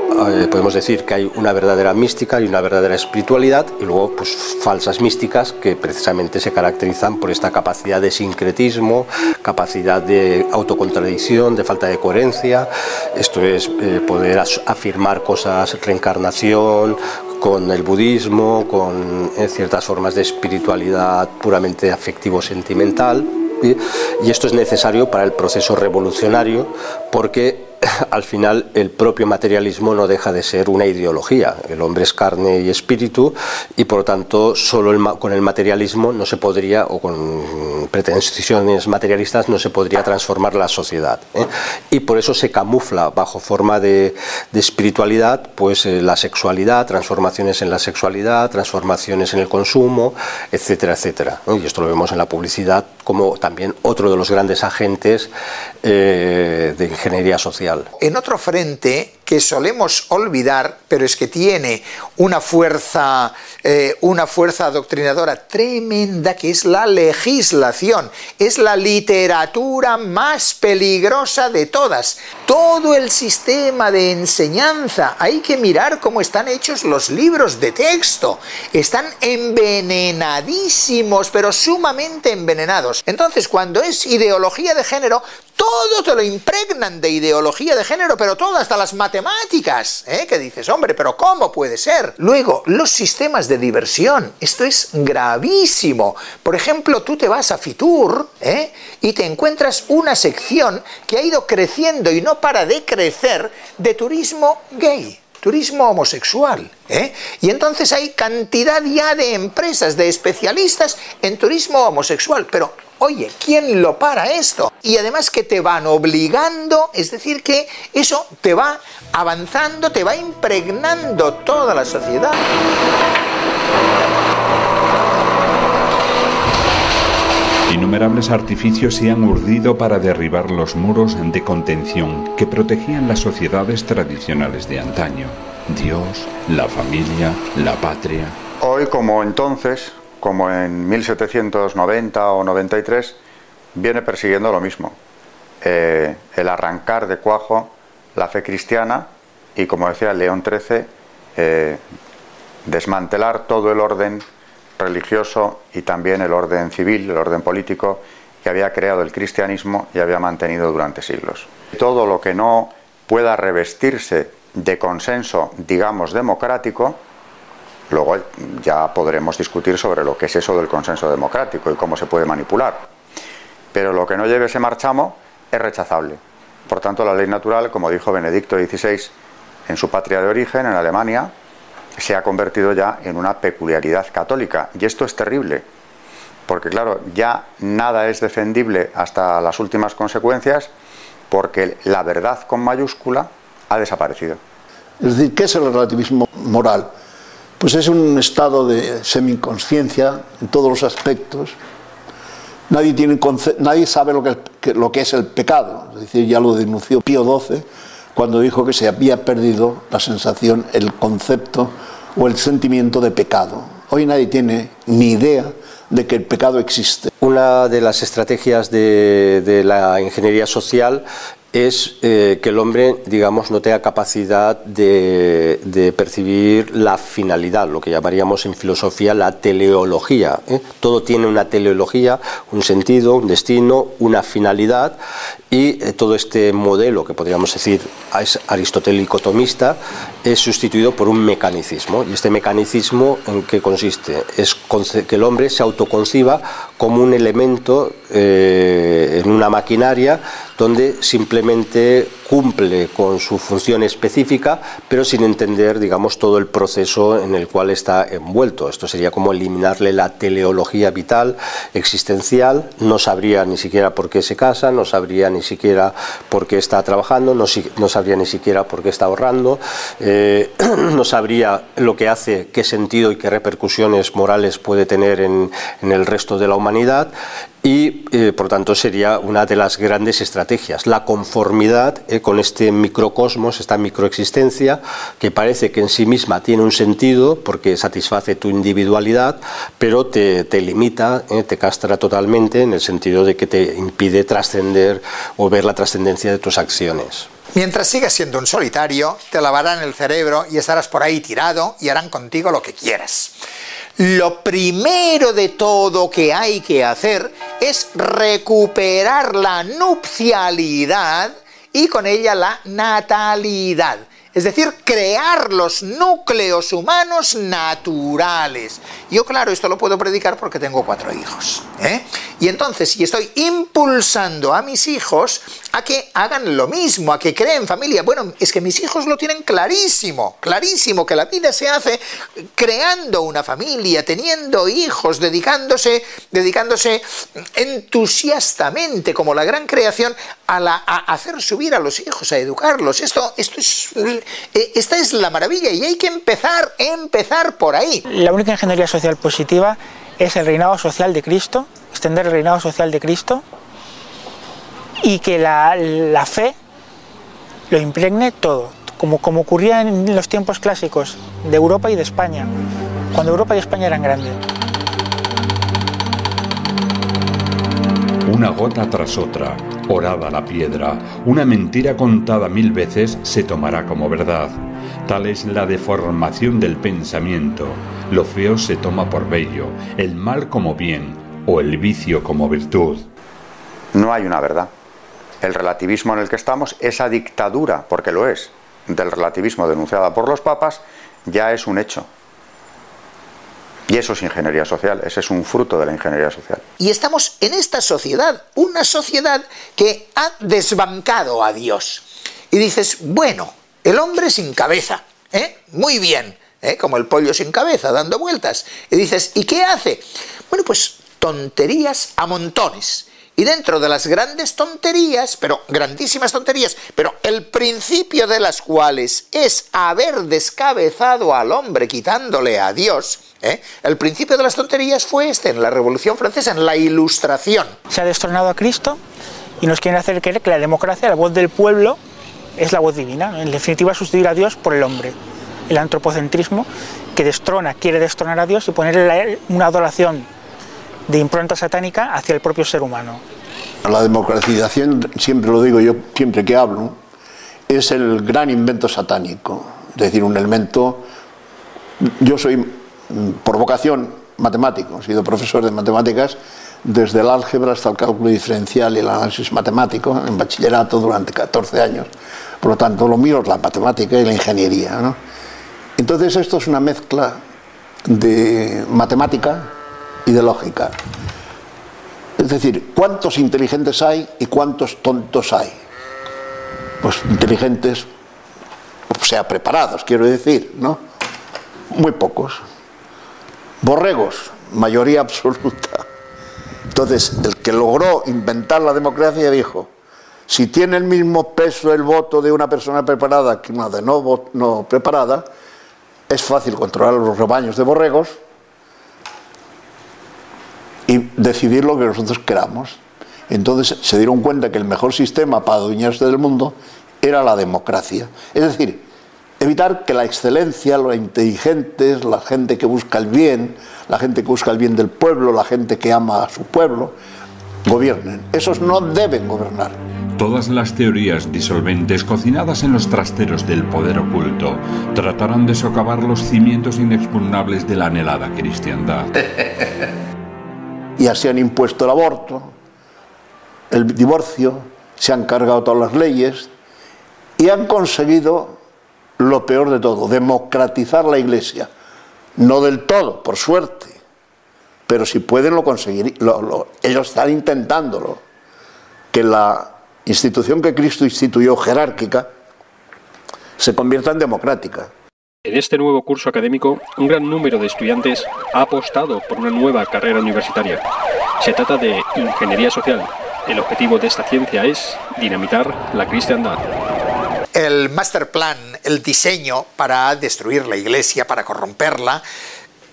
Speaker 3: Eh, podemos decir que hay una verdadera mística y una verdadera espiritualidad y luego pues falsas místicas que precisamente se caracterizan por esta capacidad de sincretismo, capacidad de autocontradicción, de falta de coherencia. Esto es eh, poder afirmar cosas, reencarnación, con el budismo, con eh, ciertas formas de espiritualidad puramente afectivo-sentimental. Y esto es necesario para el proceso revolucionario porque <laughs> al final el propio materialismo no deja de ser una ideología. El hombre es carne y espíritu y por lo tanto solo con el materialismo no se podría, o con pretensiones materialistas, no se podría transformar la sociedad. ¿eh? Y por eso se camufla bajo forma de, espiritualidad pues eh, la sexualidad, transformaciones en la sexualidad, transformaciones en el consumo, etcétera, etcétera. Y esto lo vemos en la publicidad como también otro de los grandes agentes eh, de ingeniería social.
Speaker 7: En otro frente que solemos olvidar, pero es que tiene una fuerza, eh, una fuerza adoctrinadora tremenda, que es la legislación, es la literatura más peligrosa de todas. Todo el sistema de enseñanza, hay que mirar cómo están hechos los libros de texto, están envenenadísimos, pero sumamente envenenados. Entonces, cuando es ideología de género, todo te lo impregnan de ideología de género, pero todo, hasta las matemáticas, ¿eh? que dices, hombre, pero ¿cómo puede ser? Luego, los sistemas de diversión, esto es gravísimo. Por ejemplo, tú te vas a Fitur ¿eh? y te encuentras una sección que ha ido creciendo y no para de crecer de turismo gay turismo homosexual. ¿eh? Y entonces hay cantidad ya de empresas, de especialistas en turismo homosexual. Pero Oye, ¿quién lo para esto? Y además que te van obligando, es decir, que eso te va avanzando, te va impregnando toda la sociedad.
Speaker 2: Innumerables artificios se han urdido para derribar los muros de contención que protegían las sociedades tradicionales de antaño. Dios, la familia, la patria.
Speaker 4: Hoy como entonces, como en 1790 o 93, viene persiguiendo lo mismo. Eh, el arrancar de cuajo la fe cristiana y, como decía León XIII, eh, desmantelar todo el orden religioso y también el orden civil, el orden político que había creado el cristianismo y había mantenido durante siglos. Todo lo que no pueda revestirse de consenso, digamos, democrático, Luego ya podremos discutir sobre lo que es eso del consenso democrático y cómo se puede manipular. Pero lo que no lleve ese marchamo es rechazable. Por tanto, la ley natural, como dijo Benedicto XVI en su patria de origen, en Alemania, se ha convertido ya en una peculiaridad católica. Y esto es terrible, porque claro, ya nada es defendible hasta las últimas consecuencias, porque la verdad con mayúscula ha desaparecido.
Speaker 6: Es decir, ¿qué es el relativismo moral? Pues es un estado de semiconsciencia en todos los aspectos. Nadie, tiene nadie sabe lo que, lo que es el pecado, es decir, ya lo denunció Pío XII cuando dijo que se había perdido la sensación, el concepto o el sentimiento de pecado. Hoy nadie tiene ni idea de que el pecado existe.
Speaker 3: Una de las estrategias de, de la ingeniería social es eh, que el hombre, digamos, no tenga capacidad de, percibir la finalidad, lo que llamaríamos en filosofía la teleología. ¿eh? Todo tiene una teleología, un sentido, un destino, una finalidad, y eh, todo este modelo, que podríamos decir es aristotélico tomista, es sustituido por un mecanicismo. ¿Y este mecanicismo en qué consiste? Es que el hombre se autoconciba como un elemento en una maquinaria donde simplemente cumple con su función específica, pero sin entender, digamos, todo el proceso en el cual está envuelto. Esto sería como eliminarle la teleología vital, existencial, no sabría ni siquiera por qué se casa, no sabría ni siquiera por qué está trabajando, no, sabría ni siquiera por qué está ahorrando, eh, <clears throat> no sabría lo que hace, qué sentido y qué repercusiones morales puede tener en, en el resto de la humanidad y eh, por tanto sería una de las grandes estrategias, la conformidad eh, con este microcosmos, esta microexistencia que parece que en sí misma tiene un sentido porque satisface tu individualidad, pero te, limita, eh, te castra totalmente en el sentido de que te impide trascender o ver la trascendencia de tus acciones.
Speaker 7: Mientras sigas siendo un solitario, te lavarán el cerebro y estarás por ahí tirado y harán contigo lo que quieras. Lo primero de todo que hay que hacer es recuperar la nupcialidad y con ella la natalidad es decir, crear los núcleos humanos naturales. Yo, claro, esto lo puedo predicar porque tengo cuatro hijos. ¿eh? Y entonces, si estoy impulsando a mis hijos a que hagan lo mismo, a que creen familia, bueno, es que mis hijos lo tienen clarísimo, clarísimo, que la vida se hace creando una familia, teniendo hijos, dedicándose, dedicándose entusiastamente, como la gran creación, a, hacer subir a los hijos, a educarlos. Esto, esto es esta es la maravilla y hay que empezar, empezar por ahí.
Speaker 5: La única ingeniería social positiva es el reinado social de Cristo, extender el reinado social de Cristo y que la, fe lo impregne todo, como, como ocurría en los tiempos clásicos de Europa y de España, cuando Europa y España eran grandes.
Speaker 2: Una gota tras otra, orada la piedra, una mentira contada mil veces se tomará como verdad. Tal es la deformación del pensamiento. Lo feo se toma por bello, el mal como bien o el vicio como virtud.
Speaker 4: No hay una verdad. El relativismo en el que estamos, esa dictadura, porque lo es, del relativismo denunciada por los papas, ya es un hecho. Y eso es ingeniería social, ese es un fruto de la ingeniería social.
Speaker 7: Y estamos en esta sociedad, una sociedad que ha desbancado a Dios. Y dices, bueno, el hombre sin cabeza, ¿eh? muy bien, ¿eh? como el pollo sin cabeza, dando vueltas. Y dices, ¿y qué hace? Bueno, pues tonterías a montones. Y dentro de las grandes tonterías, pero grandísimas tonterías, pero el principio de las cuales es haber descabezado al hombre quitándole a Dios, ¿eh? el principio de las tonterías fue este, en la Revolución Francesa, en la Ilustración.
Speaker 5: Se ha destronado a Cristo y nos quieren hacer creer que la democracia, la voz del pueblo, es la voz divina. En definitiva, sustituir a Dios por el hombre. El antropocentrismo que destrona, quiere destronar a Dios y ponerle una adoración de impronta satánica hacia el propio ser humano.
Speaker 6: La democratización, siempre lo digo yo, siempre que hablo, es el gran invento satánico. Es decir, un elemento... Yo soy, por vocación, matemático, he sido profesor de matemáticas desde el álgebra hasta el cálculo diferencial y el análisis matemático, en bachillerato durante 14 años. Por lo tanto, lo mío es la matemática y la ingeniería. Entonces, esto es una mezcla de matemática y de lógica. Es decir, ¿cuántos inteligentes hay y cuántos tontos hay? Pues inteligentes, o sea, preparados, quiero decir, ¿no? Muy pocos. Borregos, mayoría absoluta. Entonces, el que logró inventar la democracia dijo, si tiene el mismo peso el voto de una persona preparada que una de no, no preparada, es fácil controlar los rebaños de borregos y decidir lo que nosotros queramos. Entonces se dieron cuenta que el mejor sistema para adueñarse del mundo era la democracia. Es decir, evitar que la excelencia, los inteligentes, la gente que busca el bien, la gente que busca el bien del pueblo, la gente que ama a su pueblo, gobiernen. Esos no deben gobernar.
Speaker 2: Todas las teorías disolventes cocinadas en los trasteros del poder oculto tratarán de socavar los cimientos inexpugnables de la anhelada cristiandad. <laughs>
Speaker 6: y así han impuesto el aborto, el divorcio, se han cargado todas las leyes y han conseguido lo peor de todo, democratizar la iglesia. No del todo, por suerte, pero si pueden lo conseguir, ellos están intentándolo, que la institución que Cristo instituyó jerárquica se convierta en democrática.
Speaker 10: En este nuevo curso académico, un gran número de estudiantes ha apostado por una nueva carrera universitaria. Se trata de ingeniería social. El objetivo de esta ciencia es dinamitar la cristiandad.
Speaker 7: El master plan, el diseño para destruir la iglesia, para corromperla,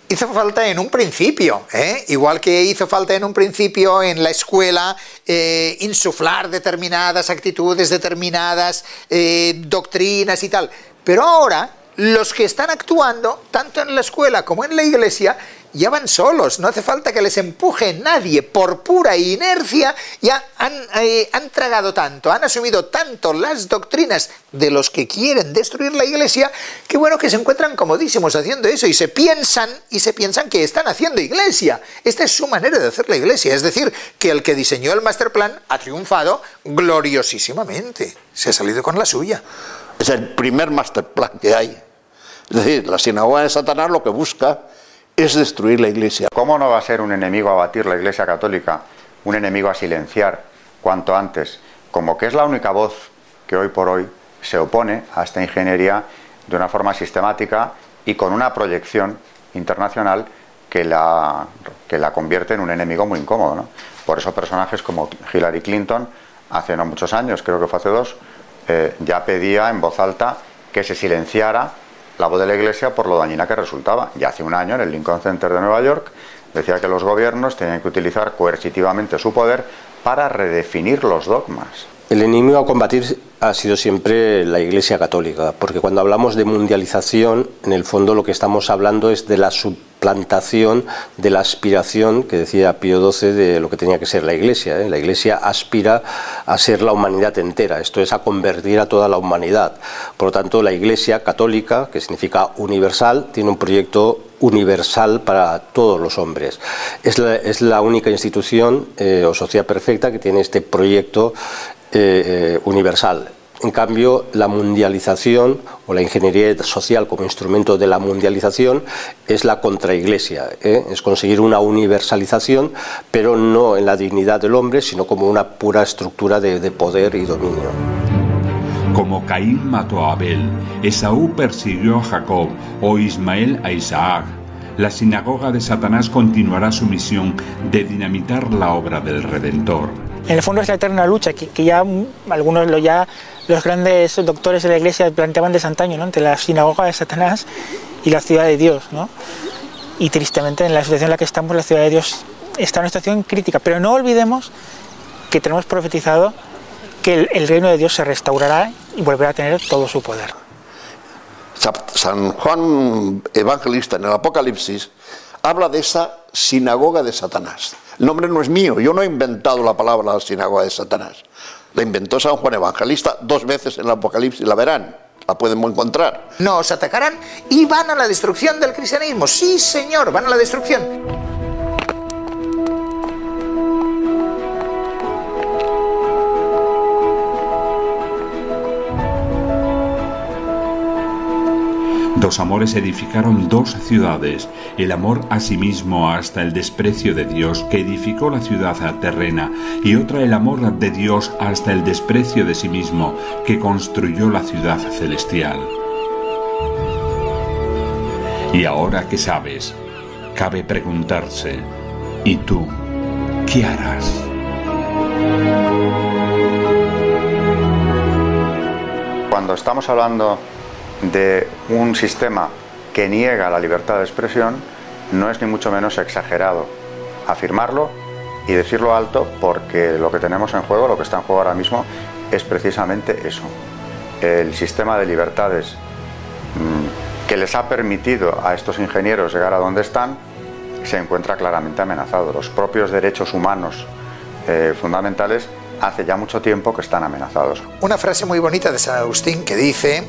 Speaker 7: hizo falta en un principio, ¿eh? igual que hizo falta en un principio en la escuela eh, insuflar determinadas actitudes, determinadas eh, doctrinas y tal. Pero ahora los que están actuando, tanto en la escuela como en la iglesia, ya van solos, no hace falta que les empuje nadie, por pura inercia ya han, eh, han, tragado tanto, han asumido tanto las doctrinas de los que quieren destruir la iglesia, que bueno que se encuentran comodísimos haciendo eso y se piensan y se piensan que están haciendo iglesia. Esta es su manera de hacer la iglesia, es decir, que el que diseñó el master plan ha triunfado gloriosísimamente, se ha salido con la suya.
Speaker 6: Es el primer master plan que hay. Es decir, la sinagoga de Satanás lo que busca es destruir la iglesia.
Speaker 4: ¿Cómo no va a ser un enemigo a batir la iglesia católica, un enemigo a silenciar cuanto antes? Como que es la única voz que hoy por hoy se opone a esta ingeniería de una forma sistemática y con una proyección internacional que la, que la convierte en un enemigo muy incómodo. Por eso personajes como Hillary Clinton, hace no muchos años, creo que fue hace dos, eh, ya pedía en voz alta que se silenciara la voz de la Iglesia por lo dañina que resultaba. Ya hace un año en el Lincoln Center de Nueva York decía que los gobiernos tenían que utilizar coercitivamente su poder para redefinir los dogmas.
Speaker 3: El enemigo a combatir ha sido siempre la Iglesia Católica, porque cuando hablamos de mundialización, en el fondo lo que estamos hablando es de la suplantación de la aspiración que decía Pío XII de lo que tenía que ser la Iglesia. ¿eh? La Iglesia aspira a ser la humanidad entera, esto es a convertir a toda la humanidad. Por lo tanto, la Iglesia Católica, que significa universal, tiene un proyecto universal para todos los hombres. Es la, única institución eh, o sociedad perfecta que tiene este proyecto eh, universal. En cambio, la mundialización o la ingeniería social como instrumento de la mundialización es la contraiglesia, ¿eh? es conseguir una universalización, pero no en la dignidad del hombre, sino como una pura estructura de, de poder y dominio.
Speaker 2: Como Caín mató a Abel, Esaú persiguió a Jacob o Ismael a Isaac, la sinagoga de Satanás continuará su misión de dinamitar la obra del Redentor
Speaker 5: en el fondo es la eterna lucha que, ya algunos lo ya los grandes doctores de la iglesia planteaban de antaño, ¿no? entre la sinagoga de Satanás y la ciudad de Dios. ¿no? Y tristemente en la situación en la que estamos, la ciudad de Dios está en una situación crítica. Pero no olvidemos que tenemos profetizado que el, el reino de Dios se restaurará y volverá a tener todo su poder.
Speaker 6: San Juan Evangelista en el Apocalipsis habla de esa sinagoga de Satanás. El nombre no es mío, yo no he inventado la palabra sinagoga de Satanás. La inventó San Juan Evangelista dos veces en el Apocalipsis, la verán, la podemos encontrar.
Speaker 7: Nos atacarán y van a la destrucción del cristianismo. Sí, señor, van a la destrucción.
Speaker 2: Dos amores edificaron dos ciudades, el amor a sí mismo hasta el desprecio de Dios que edificó la ciudad terrena, y otra el amor de Dios hasta el desprecio de sí mismo que construyó la ciudad celestial. Y ahora que sabes, cabe preguntarse, ¿y tú qué harás?
Speaker 4: Cuando estamos hablando de un sistema que niega la libertad de expresión, no es ni mucho menos exagerado afirmarlo y decirlo alto porque lo que tenemos en juego, lo que está en juego ahora mismo, es precisamente eso. El sistema de libertades mm, que les ha permitido a estos ingenieros llegar a donde están se encuentra claramente amenazado. Los propios derechos humanos eh, fundamentales hace ya mucho tiempo que están amenazados.
Speaker 7: Una frase muy bonita de San Agustín que dice,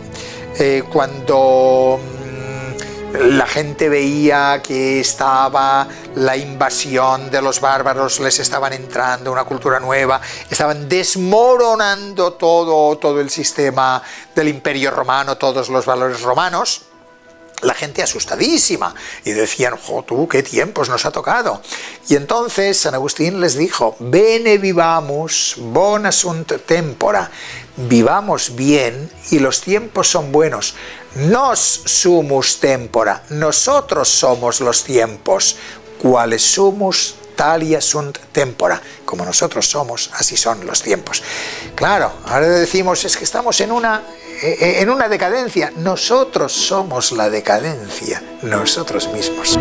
Speaker 7: eh, cuando mm, la gente veía que estaba la invasión de los bárbaros, les estaban entrando una cultura nueva, estaban desmoronando todo, todo el sistema del imperio romano, todos los valores romanos, la gente asustadísima y decían, jo, tú, qué tiempos nos ha tocado. Y entonces San Agustín les dijo, bene vivamos, bona sunt tempora, vivamos bien y los tiempos son buenos. Nos sumus tempora, nosotros somos los tiempos, cuales sumus talia sunt tempora, como nosotros somos, así son los tiempos. Claro, ahora decimos, es que estamos en una eh, eh, en una decadencia. Nosotros somos la decadencia, nosotros mismos.